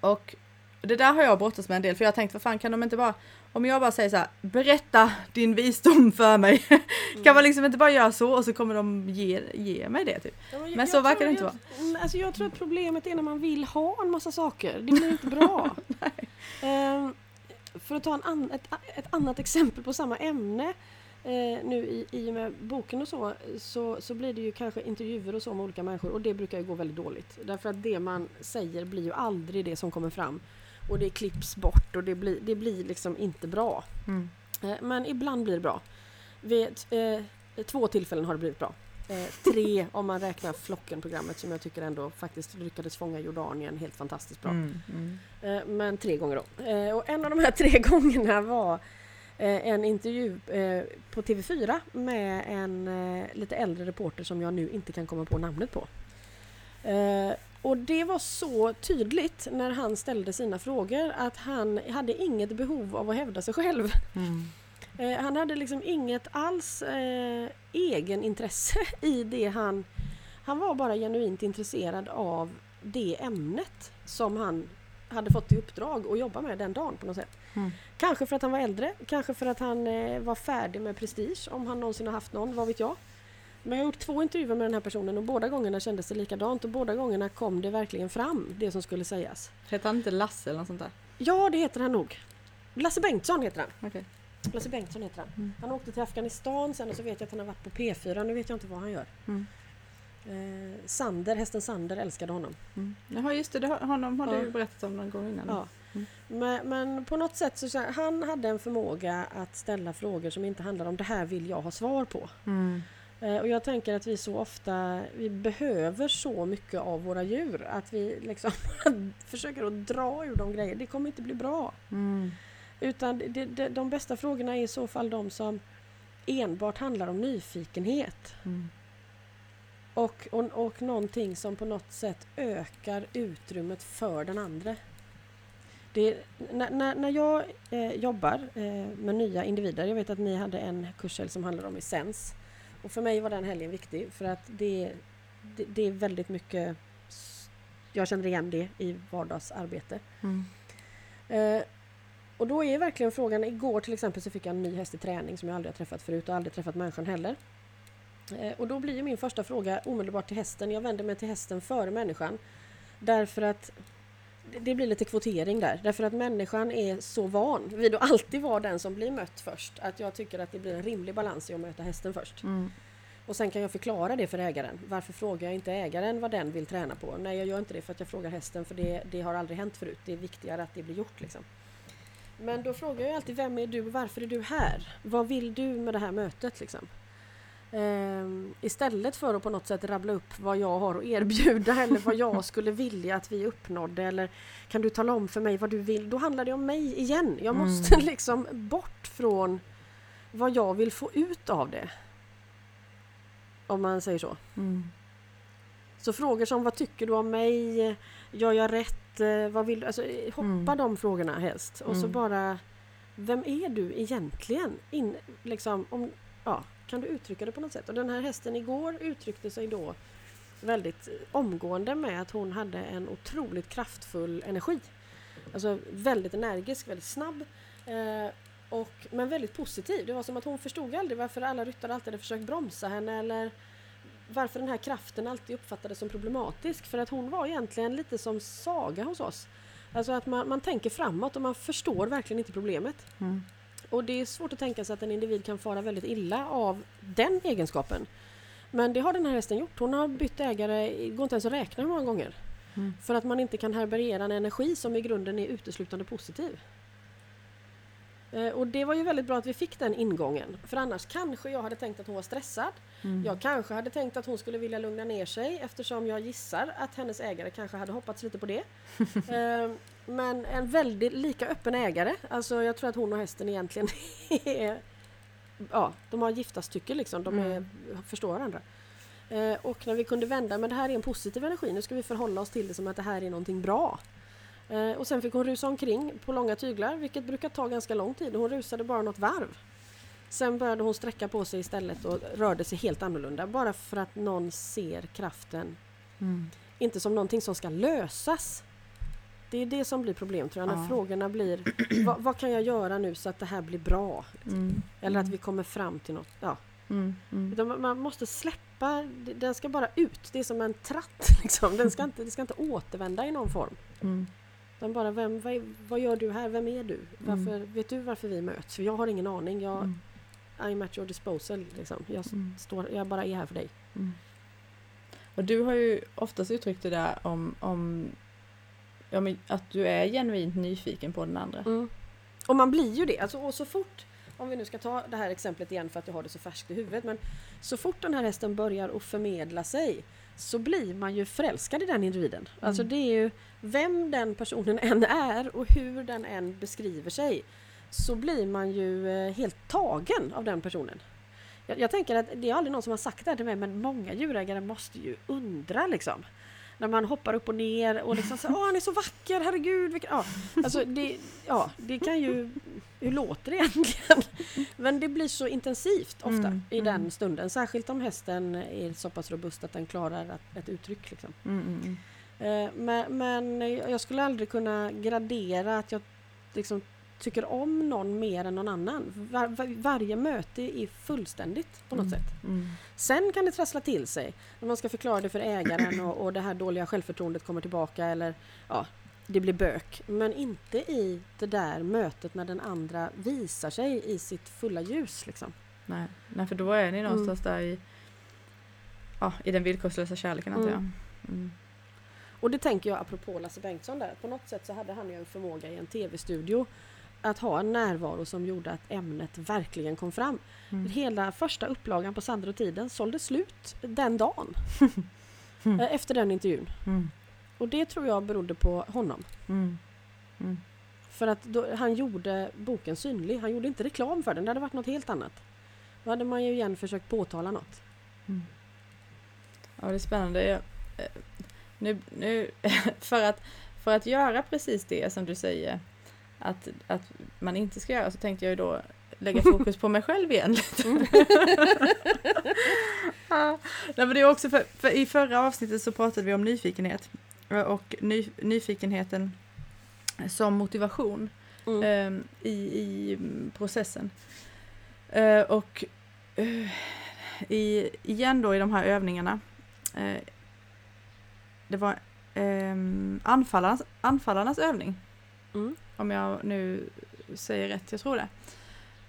Och det där har jag brottats med en del för jag har tänkt vad fan kan de inte bara om jag bara säger så här, berätta din visdom för mig. kan man liksom inte bara göra så och så kommer de ge, ge mig det typ. Ja, men jag så verkar det inte jag, vara. Alltså jag tror att problemet är när man vill ha en massa saker. Det blir inte bra. Ehm, för att ta en an, ett, ett annat exempel på samma ämne. Eh, nu i, i och med boken och så, så, så blir det ju kanske intervjuer och så med olika människor och det brukar ju gå väldigt dåligt. Därför att det man säger blir ju aldrig det som kommer fram. Och det klipps bort och det blir, det blir liksom inte bra. Mm. Eh, Men ibland blir det bra. Vid eh, två tillfällen har det blivit bra. Eh, tre om man räknar Flocken-programmet som jag tycker ändå faktiskt lyckades fånga Jordanien helt fantastiskt bra. Mm, mm. Eh, men tre gånger då. Eh, och en av de här tre gångerna var eh, en intervju eh, på TV4 med en lite äldre reporter som jag nu inte kan komma på namnet på. Och det var så tydligt när han ställde sina frågor att han hade inget behov av att hävda sig själv. Mm. Eh, han hade liksom inget alls eh, egenintresse i det han... Han var bara genuint intresserad av det ämnet som han hade fått i uppdrag att jobba med den dagen på något sätt. Mm. Kanske för att han var äldre, kanske för att han eh, var färdig med prestige om han någonsin har haft någon, vad vet jag. Men jag har gjort två intervjuer med den här personen och båda gångerna kändes det likadant och båda gångerna kom det verkligen fram, det som skulle sägas. Heter han inte Lasse eller något sånt där? Ja, det heter han nog. Lasse Bengtsson heter han. Okej. Lasse Bengtsson heter han. Mm. Han åkte till Afghanistan sen och så vet jag att han har varit på P4. Nu vet jag inte vad han gör. Mm. Eh, Sander, hästen Sander älskade honom. Mm. Jaha just det, det har, honom har Ja. du berättat om någon gång innan. Ja. Mm. Men, men på något sätt så- han hade en förmåga att ställa frågor som inte handlar om det här vill jag ha svar på. Mm. Eh, och jag tänker att vi så ofta vi behöver så mycket av våra djur att vi liksom försöker att dra ur de grejer. Det kommer inte bli bra. Mm. Utan det, det, de bästa frågorna är i så fall de som enbart handlar om nyfikenhet. Mm. Och, och, och någonting som på något sätt ökar utrymmet för den andra. Det, när, när, när jag eh, jobbar eh, med nya individer, jag vet att ni hade en kurshelg som handlade om essens. Och för mig var den helgen viktig för att det, det, det är väldigt mycket, jag känner igen det i vardagsarbete. Mm. Eh, och då är verkligen frågan, igår till exempel så fick jag en ny häst i träning som jag aldrig har träffat förut och aldrig träffat människan heller. Eh, och då blir min första fråga omedelbart till hästen, jag vänder mig till hästen före människan. Därför att det blir lite kvotering där, därför att människan är så van vid att alltid vara den som blir mött först att jag tycker att det blir en rimlig balans i att möta hästen först. Mm. Och sen kan jag förklara det för ägaren. Varför frågar jag inte ägaren vad den vill träna på? Nej, jag gör inte det för att jag frågar hästen för det, det har aldrig hänt förut. Det är viktigare att det blir gjort liksom. Men då frågar jag alltid, vem är du varför är du här? Vad vill du med det här mötet liksom? Ehm, istället för att på något sätt rabbla upp vad jag har att erbjuda eller vad jag skulle vilja att vi uppnådde eller kan du tala om för mig vad du vill? Då handlar det om mig igen. Jag Mm. måste liksom bort från vad jag vill få ut av det. Om man säger så. Mm. Så frågor som vad tycker du om mig? Gör jag rätt? Vad vill du? Alltså, hoppa Mm. de frågorna helst. Och så Mm. bara Vem är du egentligen? In, liksom, om, ja, kan du uttrycka det på något sätt? Och den här hästen igår uttryckte sig då väldigt omgående med att hon hade en otroligt kraftfull energi. Alltså väldigt energisk, väldigt snabb. Eh, och, men väldigt positiv. Det var som att hon förstod aldrig varför alla ryttare alltid hade försökt bromsa henne eller varför den här kraften alltid uppfattades som problematisk. För att hon var egentligen lite som Saga hos oss. Alltså att man, man tänker framåt och man förstår verkligen inte problemet. Mm. Och det är svårt att tänka sig att en individ kan fara väldigt illa av den egenskapen. Men det har den här hästen gjort. Hon har bytt ägare, det går inte ens att räkna hur många gånger. Mm. För att man inte kan härbärgera en energi som i grunden är uteslutande positiv. Eh, Och det var ju väldigt bra att vi fick den ingången. För annars kanske jag hade tänkt att hon var stressad. Mm. Jag kanske hade tänkt att hon skulle vilja lugna ner sig eftersom jag gissar att hennes ägare kanske hade hoppats lite på det. Eh, Men en väldigt lika öppen ägare. Alltså jag tror att hon och hästen egentligen är... Ja, de har giftastycke liksom. De är, förstår varandra. Eh, Och när vi kunde vända, men det här är en positiv energi. Nu ska vi förhålla oss till det som att det här är någonting bra. Eh, Och sen fick hon rusa omkring på långa tyglar, vilket brukar ta ganska lång tid. Hon rusade bara något varv. Sen började hon sträcka på sig istället och rörde sig helt annorlunda. Bara för att någon ser kraften, Mm. inte som någonting som ska lösas. Det är det som blir problem tror jag, när Ja. frågorna blir vad, vad kan jag göra nu så att det här blir bra? Mm. Eller att vi kommer fram till något. Ja. Mm. Mm. Man- måste släppa, den ska bara ut. Det är som en tratt. Liksom. Den ska inte, det ska inte återvända i någon form. Mm. Utan bara, vem, vad, vad gör du här? Vem är du? Varför, Vet du varför vi möts? För jag har ingen aning. Jag, Mm. I'm at your disposal. Liksom. Jag, Mm. står, jag bara är här för dig. Mm. Och du har ju oftast uttryckt det där om, om ja, men att du är genuint nyfiken på den andra. Mm. Och man blir ju det. Alltså, och så fort, om vi nu ska ta det här exemplet igen för att jag har det så färskt i huvudet. Men så fort den här hästen börjar att förmedla sig så blir man ju förälskad i den individen. Alltså Mm. det är ju vem den personen än är och hur den än beskriver sig så blir man ju eh, helt tagen av den personen. Jag, jag tänker att det är aldrig någon som har sagt det här till mig men många djurägare måste ju undra liksom. När man hoppar upp och ner och liksom säger åh han är så vacker, herregud. Ja, alltså det, ja, det kan ju... Hur låter det egentligen? Men det blir så intensivt ofta Mm, i den mm. stunden. Särskilt om hästen är så pass robust att den klarar att, ett uttryck. Liksom. Mm, mm, Eh, men, men jag skulle aldrig kunna gradera att jag liksom tycker om någon mer än någon annan. Var, var, varje möte är fullständigt på något Mm. sätt. Mm. Sen kan det trassla till sig när man ska förklara det för ägaren och, och det här dåliga självförtroendet kommer tillbaka eller ja, det blir bök. Men inte i det där mötet när den andra visar sig i sitt fulla ljus. Liksom. Nej. Nej, för då är ni någonstans där i, ja, i den villkorslösa kärleken antar jag. Mm. Mm. Och det tänker jag apropå Lasse Bengtsson där. På något sätt så hade han ju en förmåga i en tv-studio att ha en närvaro som gjorde att ämnet verkligen kom fram. Mm. Hela första upplagan på Sandra och Tiden sålde slut den dagen. Mm. eh, Efter den intervjun. Mm. Och det tror jag berodde på honom. Mm. Mm. För att då, han gjorde boken synlig. Han gjorde inte reklam för den. Det hade varit något helt annat. Då hade man ju igen försökt påtala något. Mm. Ja, det är spännande. Jag, eh, nu, nu, för, att, för att göra precis det som du säger att, att man inte ska göra så tänkte jag ju då lägga fokus på mig själv igen. lite. Ja. Nej, men det är också för, för I förra avsnittet så pratade vi om nyfikenhet eh, och ny, nyfikenheten som motivation Mm. eh, i, i mm, processen. Eh, och eh, i, igen då i de här övningarna. Eh, det var eh, anfallarnas, anfallarnas övning, Mm. om jag nu säger rätt, jag tror det.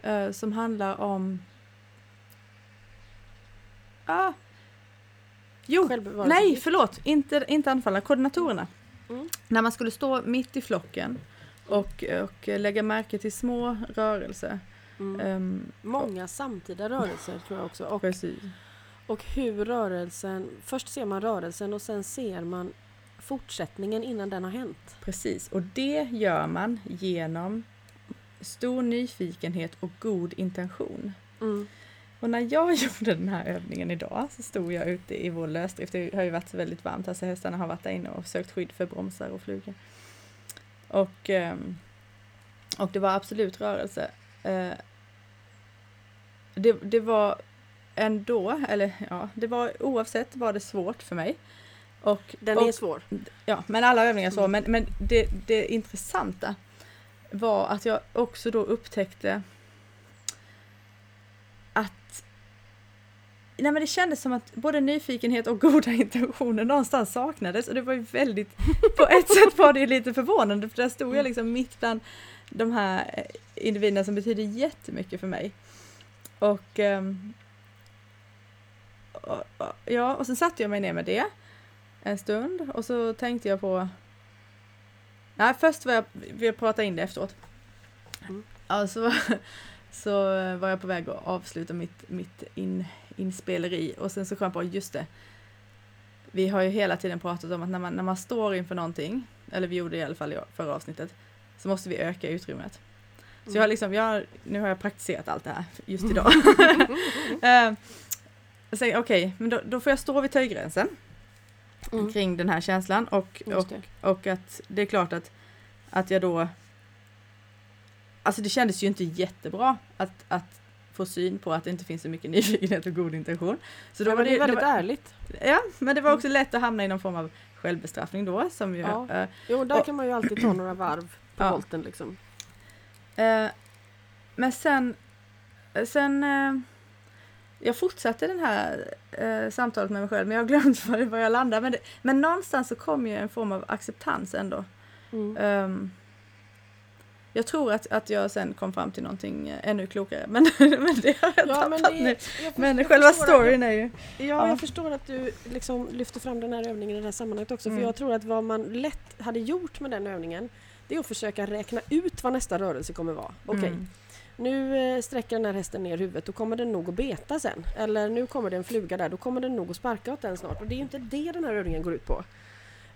Eh, som handlar om... Ah, jo, nej förlåt, inte, inte anfallarna, koordinatorerna. Mm. När man skulle stå mitt i flocken och, och lägga märke till små rörelser. Mm. Ehm, Många samtida rörelser tror jag också. Och, precis. och hur rörelsen... Först ser man rörelsen och sen ser man fortsättningen innan den har hänt. Precis, och det gör man genom stor nyfikenhet och god intention. Mm. Och när jag gjorde den här övningen idag så stod jag ute i vår lösdrift. Det har ju varit väldigt varmt, alltså hästarna har varit där inne och sökt skydd för bromsar och flugor. Och, ehm, och det var absolut rörelse. Eh, Det, det var ändå, eller ja, det var oavsett var det svårt för mig. Och, Den och, är svår. Ja, men alla övningar så. Mm. Men, men det, det intressanta var att jag också då upptäckte att Nej men det kändes som att både nyfikenhet och goda intentioner någonstans saknades och det var ju väldigt, på ett sätt var det lite förvånande för där stod jag liksom mitt bland de här eh, individerna som betyder jättemycket för mig. Och, ehm, och, och ja, och sen satte jag mig ner med det en stund och så tänkte jag på Nej, först var jag, vi pratade in det efteråt. Mm. Ja, så, var jag på väg att avsluta mitt, mitt in, inspeleri och sen så kom jag på, just det. Vi har ju hela tiden pratat om att när man, när man står inför någonting, eller vi gjorde det i alla fall i förra avsnittet, så måste vi öka utrymmet. Så jag har liksom, jag, nu har jag praktiserat allt det här just idag. Eh, Okej, men då, då får jag stå vid töjgränsen Mm. kring den här känslan och, och, det. och att det är klart att, att jag då Alltså det kändes ju inte jättebra att, att få syn på att det inte finns så mycket nyfikenhet och god intention. Så då Ja, var det är väldigt det var, ärligt. Ja, men det var också lätt att hamna i någon form av självbestraffning då som ju, Ja. eh, Jo, där Och- kan man ju alltid ta några varv på Ja. volten liksom. Eh, men sen, sen eh, jag fortsatte den här eh, samtalet med mig själv, men jag har glömt var, var jag landade. Men, det, men någonstans så kom ju en form av acceptans ändå. Mm. Ehm, jag tror att, att jag sen kom fram till någonting eh, ännu klokare, men, men det har jag Ja, men, tappat det, nu. jag för- Men jag själva att- storyn är ju... Ja, Ja. jag förstår att du liksom lyfter fram den här övningen i det här sammanhanget också. Mm. För jag tror att vad man lätt hade gjort med den övningen det är att försöka räkna ut vad nästa rörelse kommer vara. Okej, Mm. Nu eh, sträcker den här hästen ner huvudet, då kommer den nog att beta sen. Eller nu kommer det en fluga där, då kommer den nog att sparka åt den snart. Och det är ju inte det den här övningen går ut på.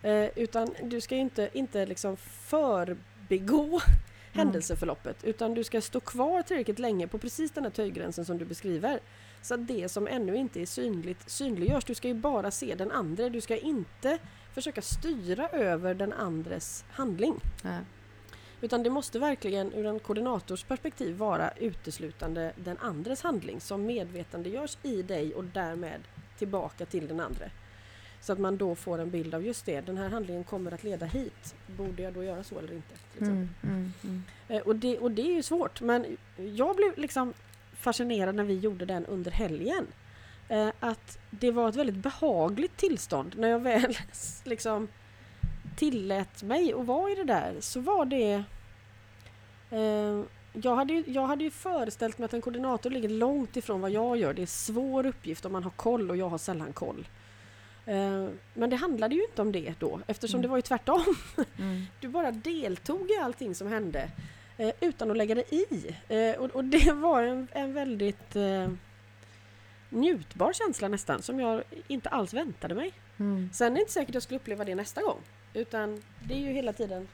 Eh, utan du ska inte, inte liksom förbigå händelseförloppet utan du ska stå kvar tillräckligt länge på precis den här töjgränsen som du beskriver. Så att det som ännu inte är synligt synliggörs. Du ska ju bara se den andra. Du ska inte försöka styra över den andres handling. Ja. Utan det måste verkligen ur en koordinators perspektiv vara uteslutande den andres handling som medvetandegörs i dig och därmed tillbaka till den andra. Så att man då får en bild av just det, den här handlingen kommer att leda hit. Borde jag då göra så eller inte? Mm, mm, mm. Eh, Och, det, och det är ju svårt men jag blev liksom fascinerad när vi gjorde den under helgen. Eh, att det var ett väldigt behagligt tillstånd när jag väl liksom tillät mig att vara i det där så var det eh, jag hade, ju, jag hade ju föreställt mig att en koordinator ligger långt ifrån vad jag gör. Det är en svår uppgift om man har koll och jag har sällan koll. Eh, men det handlade ju inte om det då eftersom Mm. det var ju tvärtom. Mm. Du bara deltog i allting som hände eh, utan att lägga dig i. Eh, och, och det var en, en väldigt eh, njutbar känsla nästan som jag inte alls väntade mig. Mm. Sen är det inte säkert att jag skulle uppleva det nästa gång. Utan det är ju hela tiden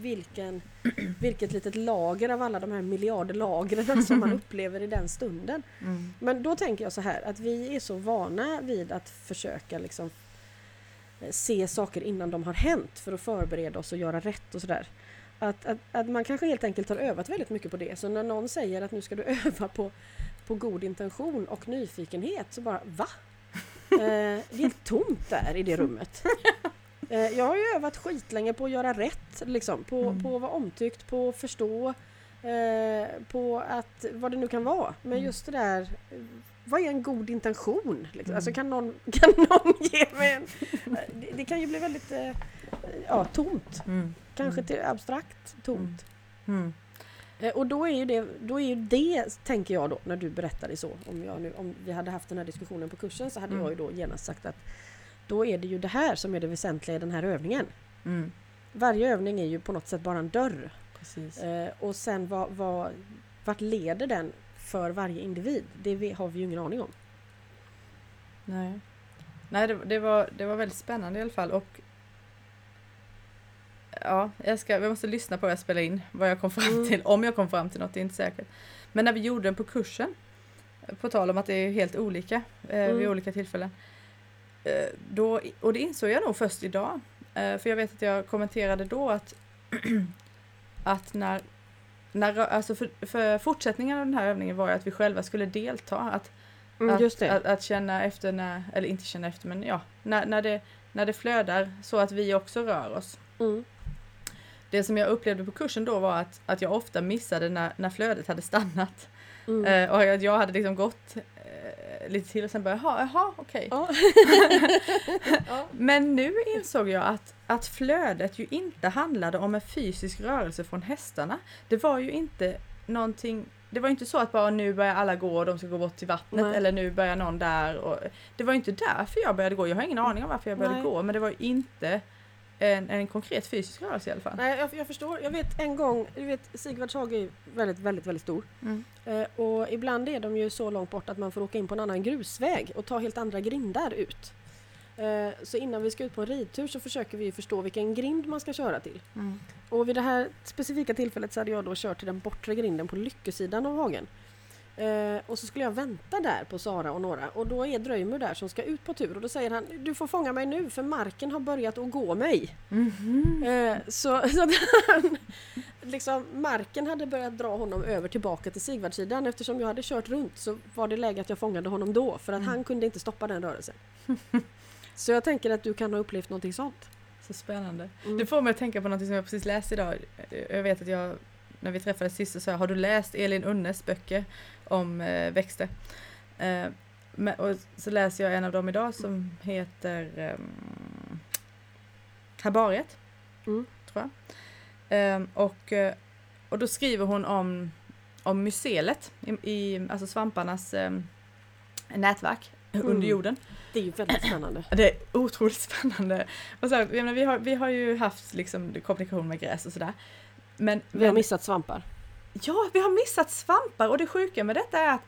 vilken, vilket litet lager av alla de här miljarder lagren som man upplever i den stunden. Mm. Men då tänker jag så här att vi är så vana vid att försöka liksom eh, se saker innan de har hänt för att förbereda oss och göra rätt och sådär. Att, att, att man kanske helt enkelt har övat väldigt mycket på det. Så när någon säger att nu ska du öva på, på god intention och nyfikenhet så bara VA? Eh, det är helt tomt där i det rummet. Eh, jag har ju övat skitlänge på att göra rätt, liksom, på, Mm. på att vara omtyckt, på att förstå, eh, på att vad det nu kan vara. Men Mm. just det där, eh, vad är en god intention? Liksom? Mm. Alltså kan någon, kan någon ge mig en... eh, Det, det kan ju bli väldigt eh, ja, tomt, Mm. kanske Mm. till abstrakt tomt. Mm. Och då är ju det, då är ju det, tänker jag då, när du berättar det så, om, jag nu, om vi hade haft den här diskussionen på kursen så hade Mm. jag ju då genast sagt att då är det ju det här som är det väsentliga i den här övningen. Mm. Varje övning är ju på något sätt bara en dörr. Eh, och sen vad, vad, vart leder den för varje individ? Det har vi ju ingen aning om. Nej, Nej det, det, var, det var väldigt spännande i alla fall och Ja, jag, ska, jag måste lyssna på vad jag spelar in, vad jag kom fram Mm. till, om jag kom fram till något, det är inte säkert. Men när vi gjorde den på kursen, på tal om att det är helt olika eh, vid Mm. olika tillfällen. Eh, då, och det insåg jag nog först idag, eh, för jag vet att jag kommenterade då att, att när, när alltså för, för fortsättningen av den här övningen var ju att vi själva skulle delta, att Mm, att. Att, att känna efter när, eller inte känna efter men ja, när, när, det, när det flödar så att vi också rör oss. Mm. Det som jag upplevde på kursen då var att, att jag ofta missade när, när flödet hade stannat. Mm. Eh, och att jag hade liksom gått lite till och sen bara jaha, jaha okej. Ja. Men nu insåg jag att, att flödet ju inte handlade om en fysisk rörelse från hästarna. Det var ju inte någonting det var inte så att bara nu börjar alla gå och de ska gå bort till vattnet Nej. eller nu börjar någon där. Och, det var ju inte därför jag började gå. Jag har ingen aning om varför jag började Nej. gå men det var ju inte en, en konkret fysisk rörelse i alla fall. Nej, jag, jag förstår. Jag vet en gång, du vet Sigvards hage är väldigt, väldigt, väldigt stor. Mm. Eh, och ibland är de ju så långt bort att man får åka in på en annan grusväg och ta helt andra grindar ut. Eh, så innan vi ska ut på en ridtur så försöker vi förstå vilken grind man ska köra till. Mm. Och vid det här specifika tillfället så hade jag då kört till den bortre grinden på lyckesidan av hagen. Eh, och så skulle jag vänta där på Sara och några och då är Dröjmer där som ska ut på tur och då säger han Du får fånga mig nu för marken har börjat att gå mig. Mhm. Eh, så så att han, liksom, marken hade börjat dra honom över tillbaka till Sigvardssidan eftersom jag hade kört runt så var det läge att jag fångade honom då för att Mm. han kunde inte stoppa den rörelsen. så jag tänker att du kan ha upplevt någonting sånt. Så spännande. Mm. Du får mig att tänka på något som jag precis läste idag. Jag vet att jag, när vi träffades sist så sa jag, har du läst Elin Unnes böcker om eh, växter? Eh, men, och så läser jag en av dem idag som heter eh, Herbariet, Mm. tror jag. Eh, och, eh, och då skriver hon om, om mycelet, i, i, alltså svamparnas eh, nätverk Mm. under jorden. Det är ju väldigt spännande. Det är otroligt spännande. Och så, menar, vi, har, vi har ju haft liksom, kommunikation med gräs och sådär. Men, Vi har missat svampar. ja, vi har missat svampar och det sjuka med detta är att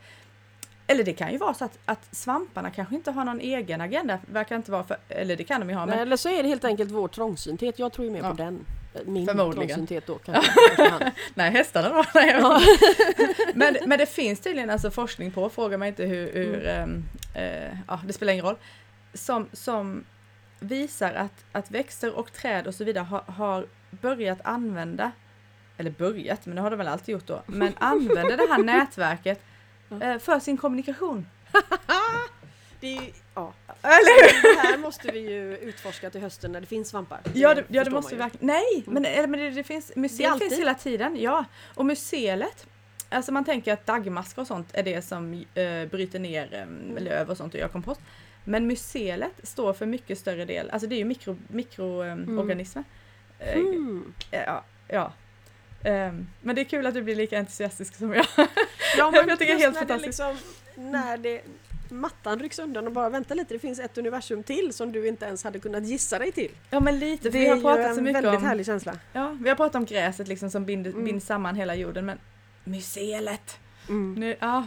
eller det kan ju vara så att, att svamparna kanske inte har någon egen agenda, verkar inte vara för, eller det kan de ju ha men Eller så är det helt enkelt vår trångsynthet. Jag tror ju mer Ja. på den. Eh, Min trångsynthet då kanske. nej hästarna då. Nej, Ja. men, men det finns tydligen alltså forskning på, fråga mig inte hur, hur Mm. ehm, eh, ja det spelar ingen roll, som, som visar att, att växter och träd och så vidare har, har börjat använda, eller börjat, men det har de väl alltid gjort då, men använder det här nätverket eh, för sin kommunikation. Ju, ja. Eller? Det här måste vi ju utforska till hösten när det finns svampar. Ja, det, ja, det måste vi verkligen. Nej, Mm. men, eller, men det, det finns, museet finns hela tiden. Ja, och museet, alltså man tänker att daggmaskar och sånt är det som eh, bryter ner Mm. eh, löv och sånt och gör kompost. Men mycelet står för mycket större del, alltså det är ju mikro, mikroorganismer. Eh, Mm. Ja, ja. Ehm, men det är kul att du blir lika entusiastisk som jag. Ja, Jag men tycker det är helt när det fantastiskt. liksom, när det, mattan rycks undan och bara vänta lite, det finns ett universum till som du inte ens hade kunnat gissa dig till. Ja men lite, Det vi är har pratat en så mycket väldigt om härlig känsla. Ja, vi har pratat om gräset liksom som binder, Mm. binds samman hela jorden men mycelet! Mm. Nu, ja.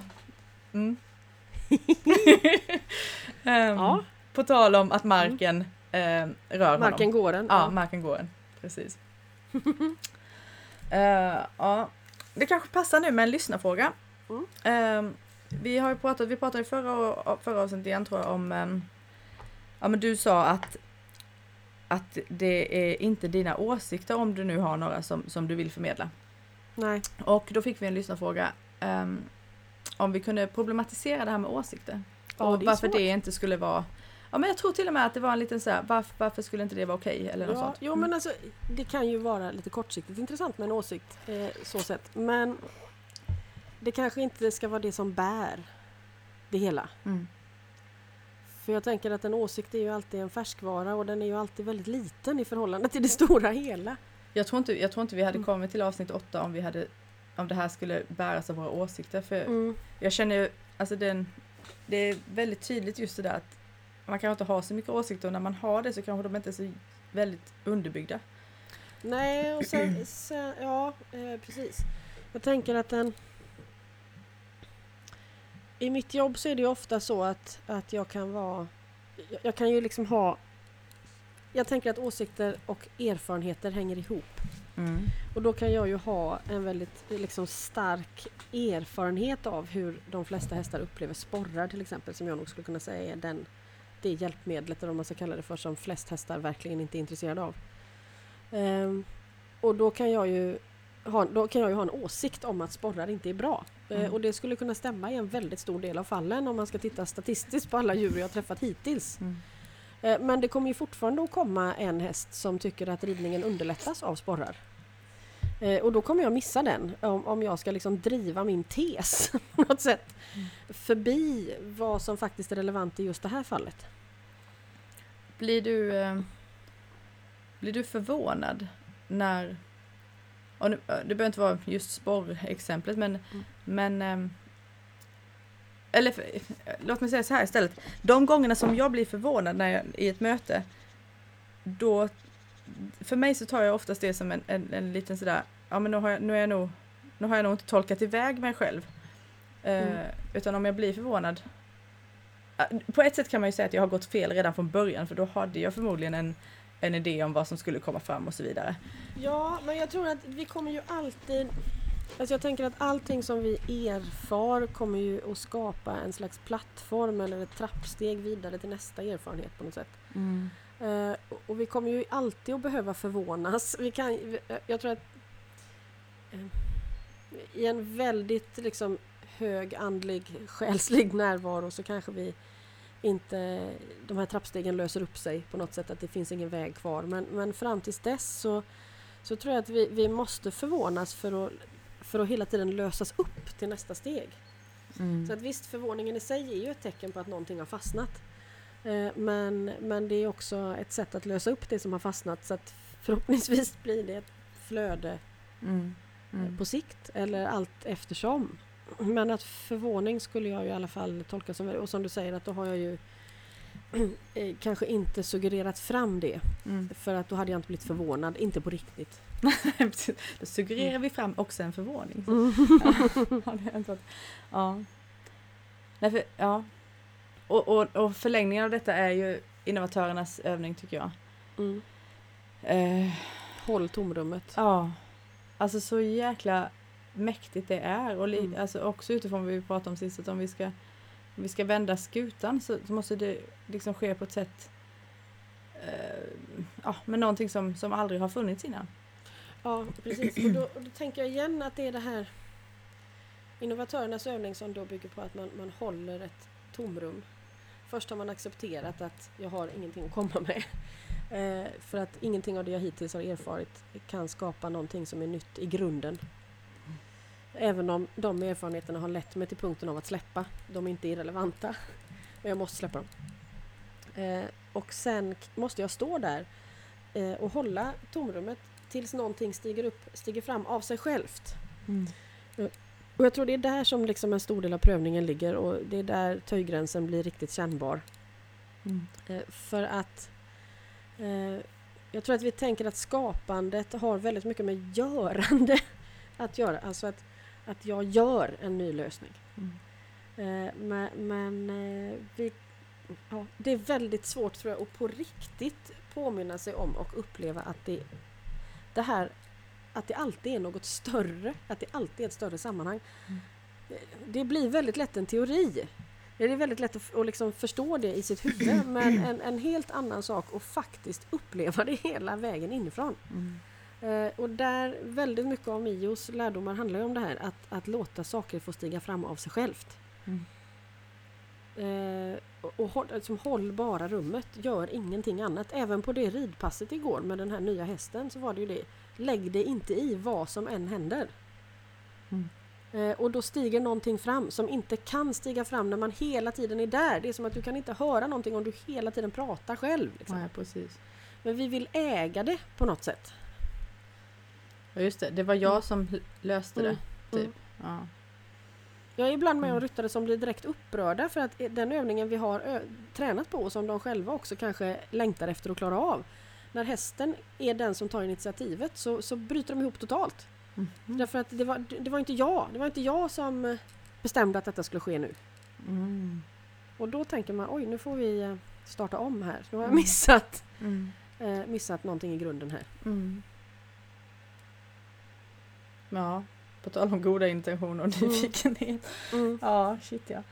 Mm. Ehm, Ja, På tal om att marken ehm, rör marken honom. går den. Ja, marken går en. Precis. Eh, ja. Det kanske passar nu med en lyssnarfråga. Mm. Ehm, vi har ju pratat, vi pratade i förra, förra avsnittet igen tror jag om, ehm, ja men du sa att att det är inte dina åsikter om du nu har några som, som du vill förmedla. Nej. Och då fick vi en lyssnarfråga ehm, om vi kunde problematisera det här med åsikter. Ja, och det varför svårt. det inte skulle vara Ja men jag tror till och med att det var en liten så här, varför, varför skulle inte det vara okej eller något Ja, sånt. jo men alltså det kan ju vara lite kortsiktigt intressant med en åsikt eh, så sett. Men det kanske inte ska vara det som bär det hela. Mm. För jag tänker att en åsikt är ju alltid en färskvara och den är ju alltid väldigt liten i förhållande till det stora hela. Jag, tror inte, jag tror inte vi hade Mm. kommit till avsnitt åtta om vi hade om det här skulle bäras av våra åsikter. För Mm. jag känner ju, alltså den, det är väldigt tydligt just det där att man kanske inte har så mycket åsikter och när man har det så kanske de inte är så väldigt underbyggda. Nej, och sen, sen ja eh, precis. Jag tänker att den... I mitt jobb så är det ju ofta så att, att jag kan vara... Jag, jag kan ju liksom ha... Jag tänker att åsikter och erfarenheter hänger ihop. Mm. Och då kan jag ju ha en väldigt liksom, stark erfarenhet av hur de flesta hästar upplever sporrar till exempel som jag nog skulle kunna säga är den, det hjälpmedlet eller vad man ska kalla det för som flest hästar verkligen inte är intresserade av. Ehm, och då kan, jag ju ha, då kan jag ju ha en åsikt om att sporrar inte är bra. Eh, Mm. och det skulle kunna stämma i en väldigt stor del av fallen om man ska titta statistiskt på alla djur jag träffat hittills. Mm. Eh, Men det kommer ju fortfarande att komma en häst som tycker att ridningen underlättas av sporrar. Eh, Och då kommer jag missa den om, om jag ska liksom driva min tes på något sätt Mm. förbi vad som faktiskt är relevant i just det här fallet. Blir du, eh, blir du förvånad när, och nu, eh, det behöver inte vara just sporrexemplet men, Mm. men ehm, eller för, låt mig säga så här istället. De gångerna som jag blir förvånad när jag, i ett möte, då, för mig så tar jag oftast det som en, en, en liten sådär, ja men nu har, jag, nu, är jag nog, nu har jag nog inte tolkat iväg mig själv. Eh, Mm. Utan om jag blir förvånad, Eh, på ett sätt kan man ju säga att jag har gått fel redan från början för då hade jag förmodligen en, en idé om vad som skulle komma fram och så vidare. Ja, men jag tror att vi kommer ju alltid... Alltså jag tänker att allting som vi erfar kommer ju att skapa en slags plattform eller ett trappsteg vidare till nästa erfarenhet på något sätt. Eh, och- och vi kommer ju alltid att behöva förvånas. Vi kan, eh, jag tror att eh, i en väldigt liksom, hög andlig, själslig närvaro så kanske vi inte, de här trappstegen löser upp sig på något sätt, att det finns ingen väg kvar. Men, men fram tills dess så, så tror jag att vi, vi måste förvånas för att, för att hela tiden lösas upp till nästa steg. Så att visst, förvåningen i sig är ju ett tecken på att någonting har fastnat. Eh, Men, men det är också ett sätt att lösa upp det som har fastnat så att förhoppningsvis blir det ett flöde Mm. eh, Mm. på sikt eller allt eftersom. Men att förvåning skulle jag ju i alla fall tolka som, och som du säger att då har jag ju eh, kanske inte suggererat fram det Mm. för att då hade jag inte blivit förvånad, inte på riktigt. Då suggererar vi fram också en förvåning. Ja, inte varit- ja. Nej, för, ja. Och, och, och förlängningen av detta är ju innovatörernas övning tycker jag. Mm. Eh, Håll tomrummet. ja, alltså så jäkla mäktigt det är. Och Mm. alltså också utifrån vad vi pratade om sist, att om vi ska, om vi ska vända skutan så, så måste det liksom ske på ett sätt eh, ja, med någonting som, som aldrig har funnits innan. Ja, precis. Och då, och då tänker jag igen att det är det här innovatörernas övning som då bygger på att man, man håller ett tomrum. Först har man accepterat att jag har ingenting att komma med. Eh, för att ingenting av det jag hittills har erfarit kan skapa någonting som är nytt i grunden. Även om de erfarenheterna har lett mig till punkten av att släppa. De är inte irrelevanta. Men jag måste släppa dem. Eh, och sen måste jag stå där eh, och hålla tomrummet tills någonting stiger upp, stiger fram av sig självt. Mm. Och jag tror det är där som liksom en stor del av prövningen ligger och det är där töjgränsen blir riktigt kännbar. Mm. Eh, för att eh, jag tror att vi tänker att skapandet har väldigt mycket med görande att göra. Alltså att, att jag gör en ny lösning. Mm. Eh, men men eh, vi, ja, det är väldigt svårt tror jag att på riktigt påminna sig om och uppleva att det, det här att det alltid är något större, att det alltid är ett större sammanhang. Mm. Det, blir väldigt lätt en teori. Det är väldigt lätt att, liksom förstå det i sitt huvud men en, en helt annan sak att faktiskt uppleva det hela vägen inifrån. Mm. Eh, och där väldigt mycket av Mios lärdomar handlar ju om det här att, att låta saker få stiga fram av sig självt. Mm. Eh, och och liksom, håll bara rummet, gör ingenting annat. Även på det ridpasset igår med den här nya hästen så var det ju det. Lägg dig inte i vad som än händer. Mm. Eh, och då stiger någonting fram som inte kan stiga fram när man hela tiden är där. Det är som att du kan inte höra någonting om du hela tiden pratar själv. Liksom. Nej, precis. Men vi vill äga det på något sätt. Ja, just det. Det var jag som l- löste det. Mm. Typ. Mm. Ja. Jag är ibland med om Mm. ryttare som blir direkt upprörda för att den övningen vi har tränat på och som de själva också kanske längtar efter att klara av. När hästen är den som tar initiativet så, så bryter de ihop totalt. Mm. Därför att det var, det var inte jag. Det var inte jag som bestämde att detta skulle ske nu. Mm. Och då tänker man oj nu får vi eh, starta om här. Nu har jag Mm. missat, Mm. eh, missat någonting i grunden här. Mm. Ja, på tal om goda intentioner och nyfikenhet. Mm. Ja, shit ja.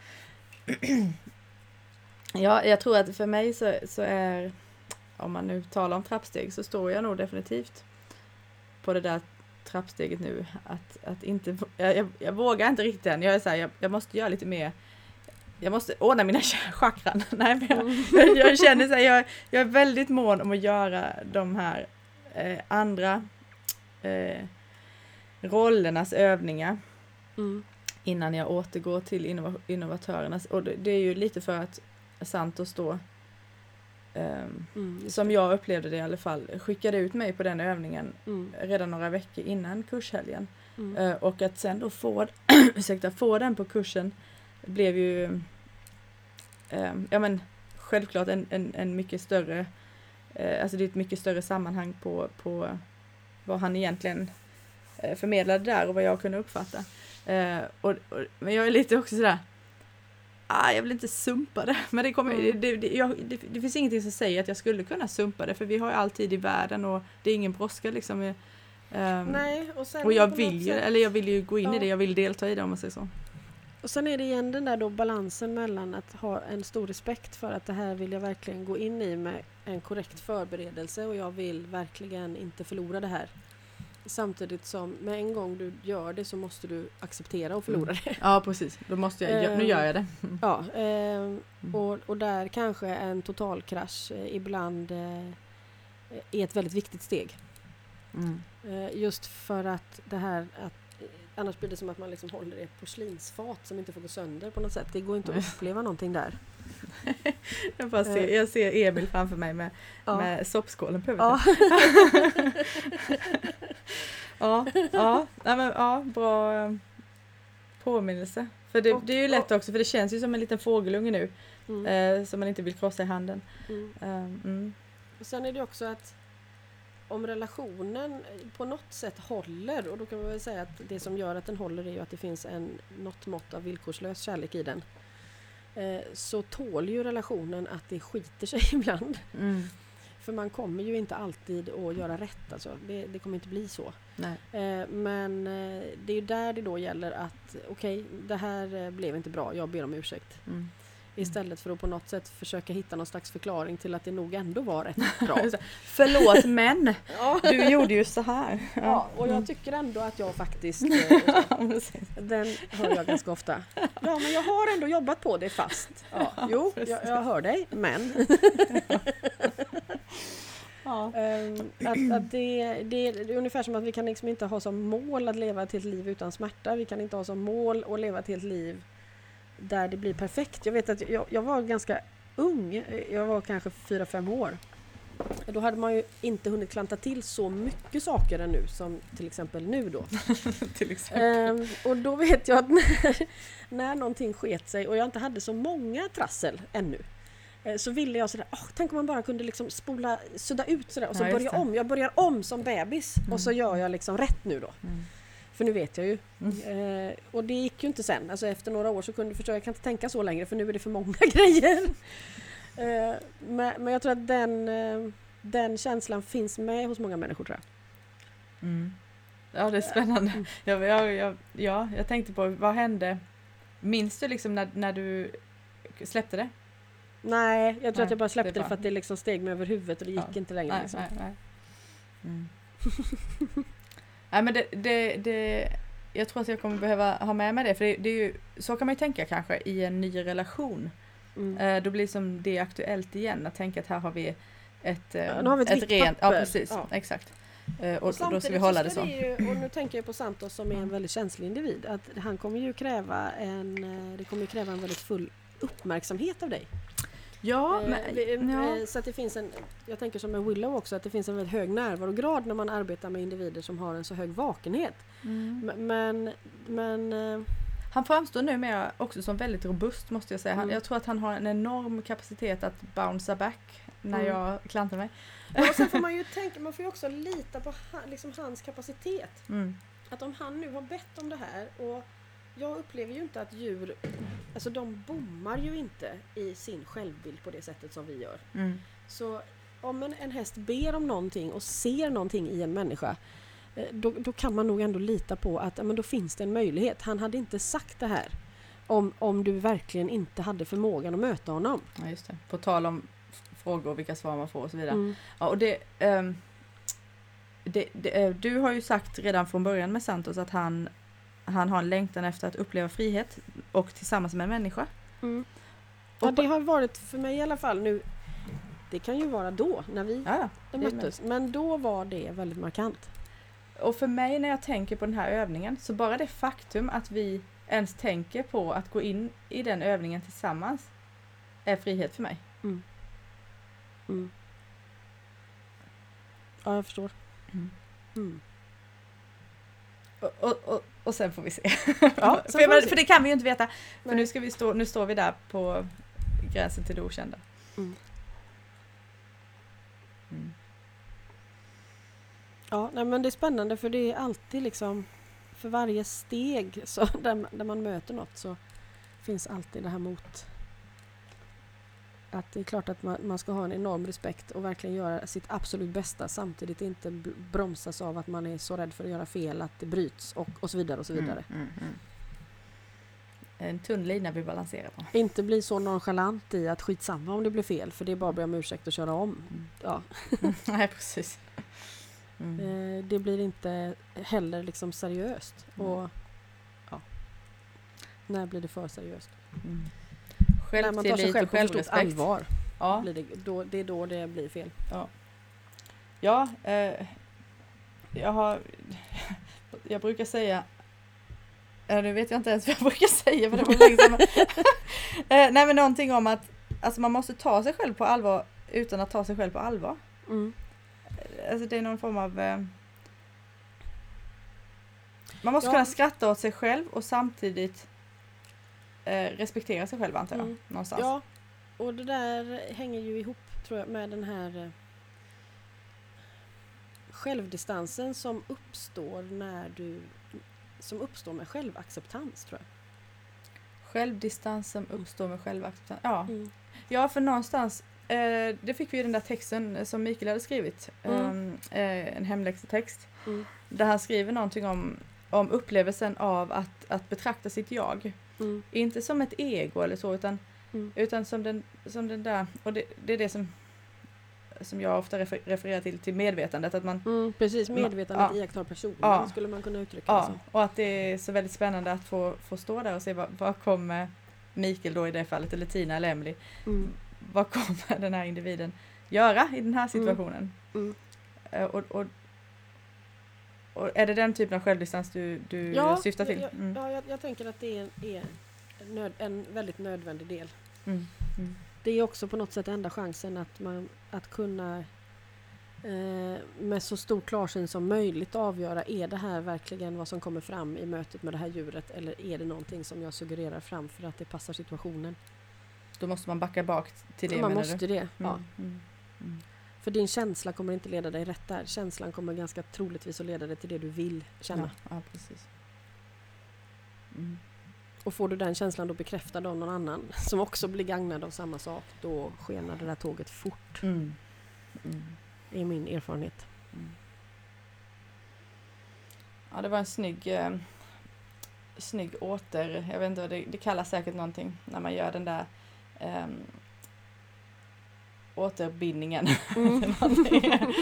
ja, jag tror att för mig så, så är, om man nu talar om trappsteg, så står jag nog definitivt på det där trappsteget nu. Att, att inte, jag, jag, vågar inte riktigt än. Jag är så här, jag, jag måste göra lite mer jag måste ordna mina chakran. Nej, men jag, jag, jag känner så här, jag, jag är väldigt mån om att göra de här eh, andra eh, rollernas övningar Mm. innan jag återgår till innova- innovatörernas. Och det, det är ju lite för att Santos då, ehm, Mm. som jag upplevde det i alla fall, skickade ut mig på den övningen Mm. redan några veckor innan kurshelgen. Mm. Eh, och att sen då få, ursäkta, få den på kursen blev ju ehm, ja men självklart en, en, en mycket större, eh, alltså det är ett mycket större sammanhang på, på vad han egentligen eh, förmedlade där och vad jag kunde uppfatta. Eh, och, och, men jag är lite också sådär, ah, jag vill inte sumpa det. Men det, kommer, Mm. det, det, jag, det, det finns ingenting som säger att jag skulle kunna sumpa det för vi har ju alltid i världen och det är ingen brådska liksom. ehm, Nej, och, och jag vill ju, sätt- eller jag vill ju gå in i Ja. det, jag vill delta i det om man säger så. Och sen är det igen den där då balansen mellan att ha en stor respekt för att det här vill jag verkligen gå in i med en korrekt förberedelse och jag vill verkligen inte förlora det här. Samtidigt som med en gång du gör det så måste du acceptera att förlora det. Ja precis, då måste jag, Ehm, nu gör jag det. Ja, ehm, Mm. och, och där kanske en totalkrasch eh, ibland eh, är ett väldigt viktigt steg. Mm. Eh, just för att det här att annars blir det som att man liksom håller i ett porslinsfat som inte får gå sönder på något sätt. Det går inte att uppleva någonting där. Jag, bara ser, jag ser Emil framför mig med. Ja. med soppskålen på huvudet. ja, ja, nej, men, ja, bra eh, påminnelse. För det, Och- det är ju lätt också, för det känns ju som en liten fågelunge nu, Mm. eh, som man inte vill krossa i handen. Mm. Eh, mm. Och sen är det också att om relationen på något sätt håller och då kan man väl säga att det som gör att den håller är ju att det finns en, något mått av villkorslös kärlek i den. Eh, så tål ju relationen att det skiter sig ibland. För man kommer ju inte alltid att göra rätt alltså. Det, det kommer inte bli så. Eh, men eh, det är ju där det då gäller att okej, det här eh, blev inte bra, jag ber om ursäkt. Mm. Istället för att på något sätt försöka hitta någon slags förklaring till att det nog ändå var rätt bra. Förlåt men, ja. du gjorde ju så här. ja, och jag tycker ändå att jag faktiskt... Eh, den hör jag ganska ofta. Ja, men jag har ändå jobbat på det fast. Ja, jo, jag, jag hör dig, men... Ja. Ehm, att, att det, det, det är ungefär som att vi kan liksom inte ha som mål att leva ett helt liv utan smärta. Vi kan inte ha som mål att leva ett helt liv där det blir perfekt. Jag vet att jag, jag var ganska ung, jag var kanske 4-5 år. Då hade man ju inte hunnit klanta till så mycket saker ännu som till exempel nu då. Till exempel. Ehm, och då vet jag att när, när någonting sket sig och jag inte hade så många trassel ännu så ville jag sådär, oh, tänk om man bara kunde liksom spola, sudda ut sådär och så Ja, börja det. om. Jag börjar om som bebis och så gör jag liksom rätt nu då. Mm. För nu vet jag ju. Eh, och det gick ju inte sen. Alltså efter några år så kunde jag förstå, jag kan inte tänka så längre för nu är det för många grejer. Eh, men, men jag tror att den, eh, den känslan finns med hos många människor tror jag. Mm. Ja det är spännande. Mm. Jag, jag, jag, ja, jag tänkte på vad hände? Minns du liksom när, när du släppte det? Nej, jag tror Nej, att jag bara släppte det det, för att det liksom steg mig över huvudet och det gick Ja. inte längre. Nej, liksom. nej, nej. Mm. nej men det, det, det, jag tror att jag kommer behöva ha med mig det för det, det är ju, så kan man ju tänka kanske i en ny relation. Mm. Eh, då blir som det aktuellt igen att tänka att här har vi ett, eh, Ja, nu har vi ett vitt rent, ja precis, Ja. exakt. Eh, och, och då ska vi hålla det ska så. ju, och nu tänker jag på Santos som är en Mm. väldigt känslig individ. Att han kommer ju kräva en, eh, det kommer ju kräva en väldigt full uppmärksamhet av dig. Ja, Eh, men, vi- ja. eh, Så att det finns en, jag tänker som med Willow också, att det finns en väldigt hög närvarograd när man arbetar med individer som har en så hög vakenhet. Mm. Men, men eh, Han framstår numera också som väldigt robust måste jag säga. Han, Mm. Jag tror att han har en enorm kapacitet att bouncea back när Mm. jag klantar mig. ja, och sen får man ju tänka, man får ju också lita på han, liksom hans kapacitet. Mm. Att om han nu har bett om det här och jag upplever ju inte att djur, alltså de bommar ju inte i sin självbild på det sättet som vi gör. Mm. Så om en, en häst ber om någonting och ser någonting i en människa eh, då, då kan man nog ändå lita på att men då finns det en möjlighet. Han hade inte sagt det här om, om du verkligen inte hade förmågan att möta honom. Ja, just det. På tal om frågor, vilka svar man får och så vidare. Mm. Ja, och det, ehm, det, det, eh, du har ju sagt redan från början med Santos att han, han har en längtan efter att uppleva frihet och tillsammans med en människa. Mm. Ja, det har varit för mig i alla fall nu. Det kan ju vara då, när vi Ja, möttes. Men då var det väldigt markant. Och för mig när jag tänker på den här övningen, så bara det faktum att vi ens tänker på att gå in i den övningen tillsammans är frihet för mig. Mm. Ja, jag förstår. Mm. Mm. Och, och, och, och sen får vi se. Ja, för, vi se. för det kan vi ju inte veta. För Nej. nu, ska vi stå, nu står vi där på gränsen till det okända. Mm. Mm. Ja, nej, men det är spännande för det är alltid liksom för varje steg så där, där man möter något så finns alltid det här mot att det är klart att man, man ska ha en enorm respekt och verkligen göra sitt absolut bästa samtidigt inte bromsas av att man är så rädd för att göra fel att det bryts och, och så vidare och så vidare. Mm, mm, mm. En tunn lina vi balanserar på. Inte bli så nonchalant i att skitsamma om det blir fel för det är bara att be om ursäkt och köra om. Mm. Ja, Nej, precis. Mm. eh, det blir inte heller liksom seriöst. Mm. Och ja, när blir det för seriöst? Mm. När man tar sig Självtillit själv på stort allvar. Ja, Blir det, då, det är då det blir fel. ja eh, jag har... Jag brukar säga... Ja, nu vet jag inte ens vad jag brukar säga för det var sedan. eh, nej men någonting om att alltså, man måste ta sig själv på allvar utan att ta sig själv på allvar. Mm. Alltså det är någon form av... Eh, man måste Ja. kunna skratta åt sig själv och samtidigt eh, respektera sig själv antar jag. Mm. Någonstans. Ja, och det där hänger ju ihop tror jag med den här eh, självdistansen som uppstår när du som uppstår med självacceptans tror jag. Självdistans som uppstår med självacceptans. Ja. Mm. ja, för någonstans eh, det fick vi i den där texten som Mikael hade skrivit. Mm. Eh, en hemläxtext. Mm. Där han skriver någonting om, om upplevelsen av att, att betrakta sitt jag. Mm. Inte som ett ego eller så utan Mm. Utan som den, som den där, och det, det är det som, som jag ofta refer, refererar till, till medvetandet. Att man, Mm, precis, medvetandet Ja. iakttar personen. Ja. skulle man kunna uttrycka det ja, som. och att det är så väldigt spännande att få, få stå där och se vad, vad kommer Mikael då i det fallet, eller Tina eller Emily, Mm. vad kommer den här individen göra i den här situationen? Mm. Eh, Och, och, och är det den typen av självdistans du, du syftar till? Ja, Mm. ja jag, jag tänker att det är, är en, nöd, en väldigt nödvändig del. Mm. Mm. Det är också på något sätt enda chansen att, man, att kunna eh, med så stor klarsyn som möjligt avgöra är det här verkligen vad som kommer fram i mötet med det här djuret eller är det någonting som jag suggererar fram för att det passar situationen. Då måste man backa bak till det man måste du? det. Ja. För din känsla kommer inte leda dig rätt där. Känslan kommer ganska troligtvis att leda dig till det du vill känna. Ja, ja, precis. Mm. Och får du den känslan då bekräftad av någon annan som också blir gagnad av samma sak, då skenar det där tåget fort. Mm. Mm. Det är min erfarenhet. Mm. Ja, det var en snygg, eh, snygg åter... Jag vet inte, det, det kallas säkert någonting när man gör den där eh, återbindningen. Mm.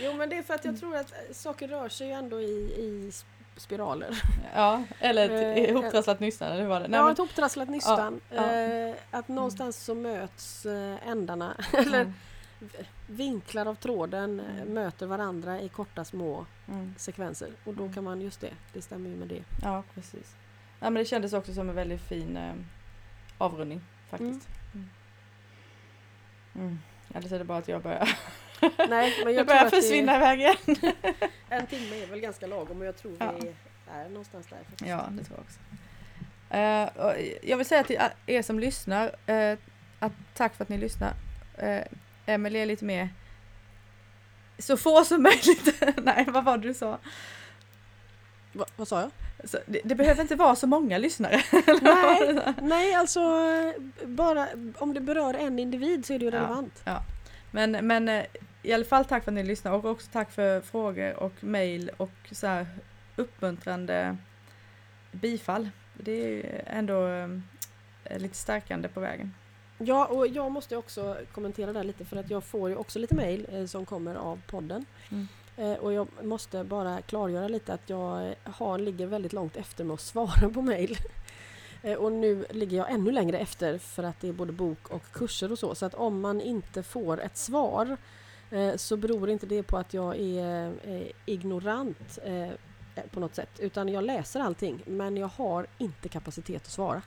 Jo men det är för att jag tror att saker rör sig ju ändå i, i spiraler. ja, eller ett Eh, ihoptrasslat nystan, eller hur var det? Nej, ja, men- ett hoptrasslat nystan. ja. Eh, att någonstans så möts eh, ändarna, eller Mm. v- vinklar av tråden eh, Mm. möter varandra i korta små Mm. sekvenser. Och då Mm. kan man, just det, det stämmer ju med det. Ja, precis. Ja, men det kändes också som en väldigt fin eh, avrundning faktiskt. Mm. Eller så är det bara att jag börjar, Nej, men jag börjar försvinna iväg igen. det, en timme är väl ganska lagom och jag tror Ja. vi är någonstans där. faktiskt. Ja, det tror jag också. Och jag vill säga till er som lyssnar, eh, att tack för att ni lyssnar. Uh, Emelie är lite mer så få som möjligt. Nej, vad var det du sa? Va, vad sa jag? Det, det behöver inte vara så många lyssnare. Nej, nej, alltså eh, bara om det berör en individ så är det ju Ja. relevant. Men, men eh, i alla fall tack för att ni lyssnar och också tack för frågor och mejl och så här uppmuntrande bifall. Det är ändå eh, lite stärkande på vägen. Ja, och jag måste också kommentera där lite för att jag får ju också lite mejl eh, som kommer av podden. Mm. Eh, och jag måste bara klargöra lite att jag har, ligger väldigt långt efter med att svara på mejl. Eh, och nu ligger jag ännu längre efter för att det är både bok och kurser och så. Så att om man inte får ett svar eh, så beror inte det på att jag är eh, ignorant eh, på något sätt. Utan jag läser allting men jag har inte kapacitet att svara.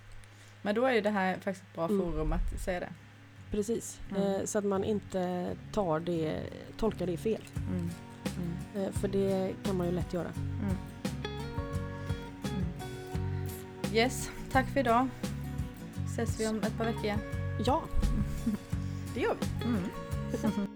Men då är ju det här faktiskt ett bra Mm. forum att säga det. Precis, Mm. eh, så att man inte tar det, tolkar det fel. Mm. Mm. För det kan man ju lätt göra. Mm. Mm. Yes, tack för idag. Ses vi om ett par veckor igen. Ja, det gör vi. Mm.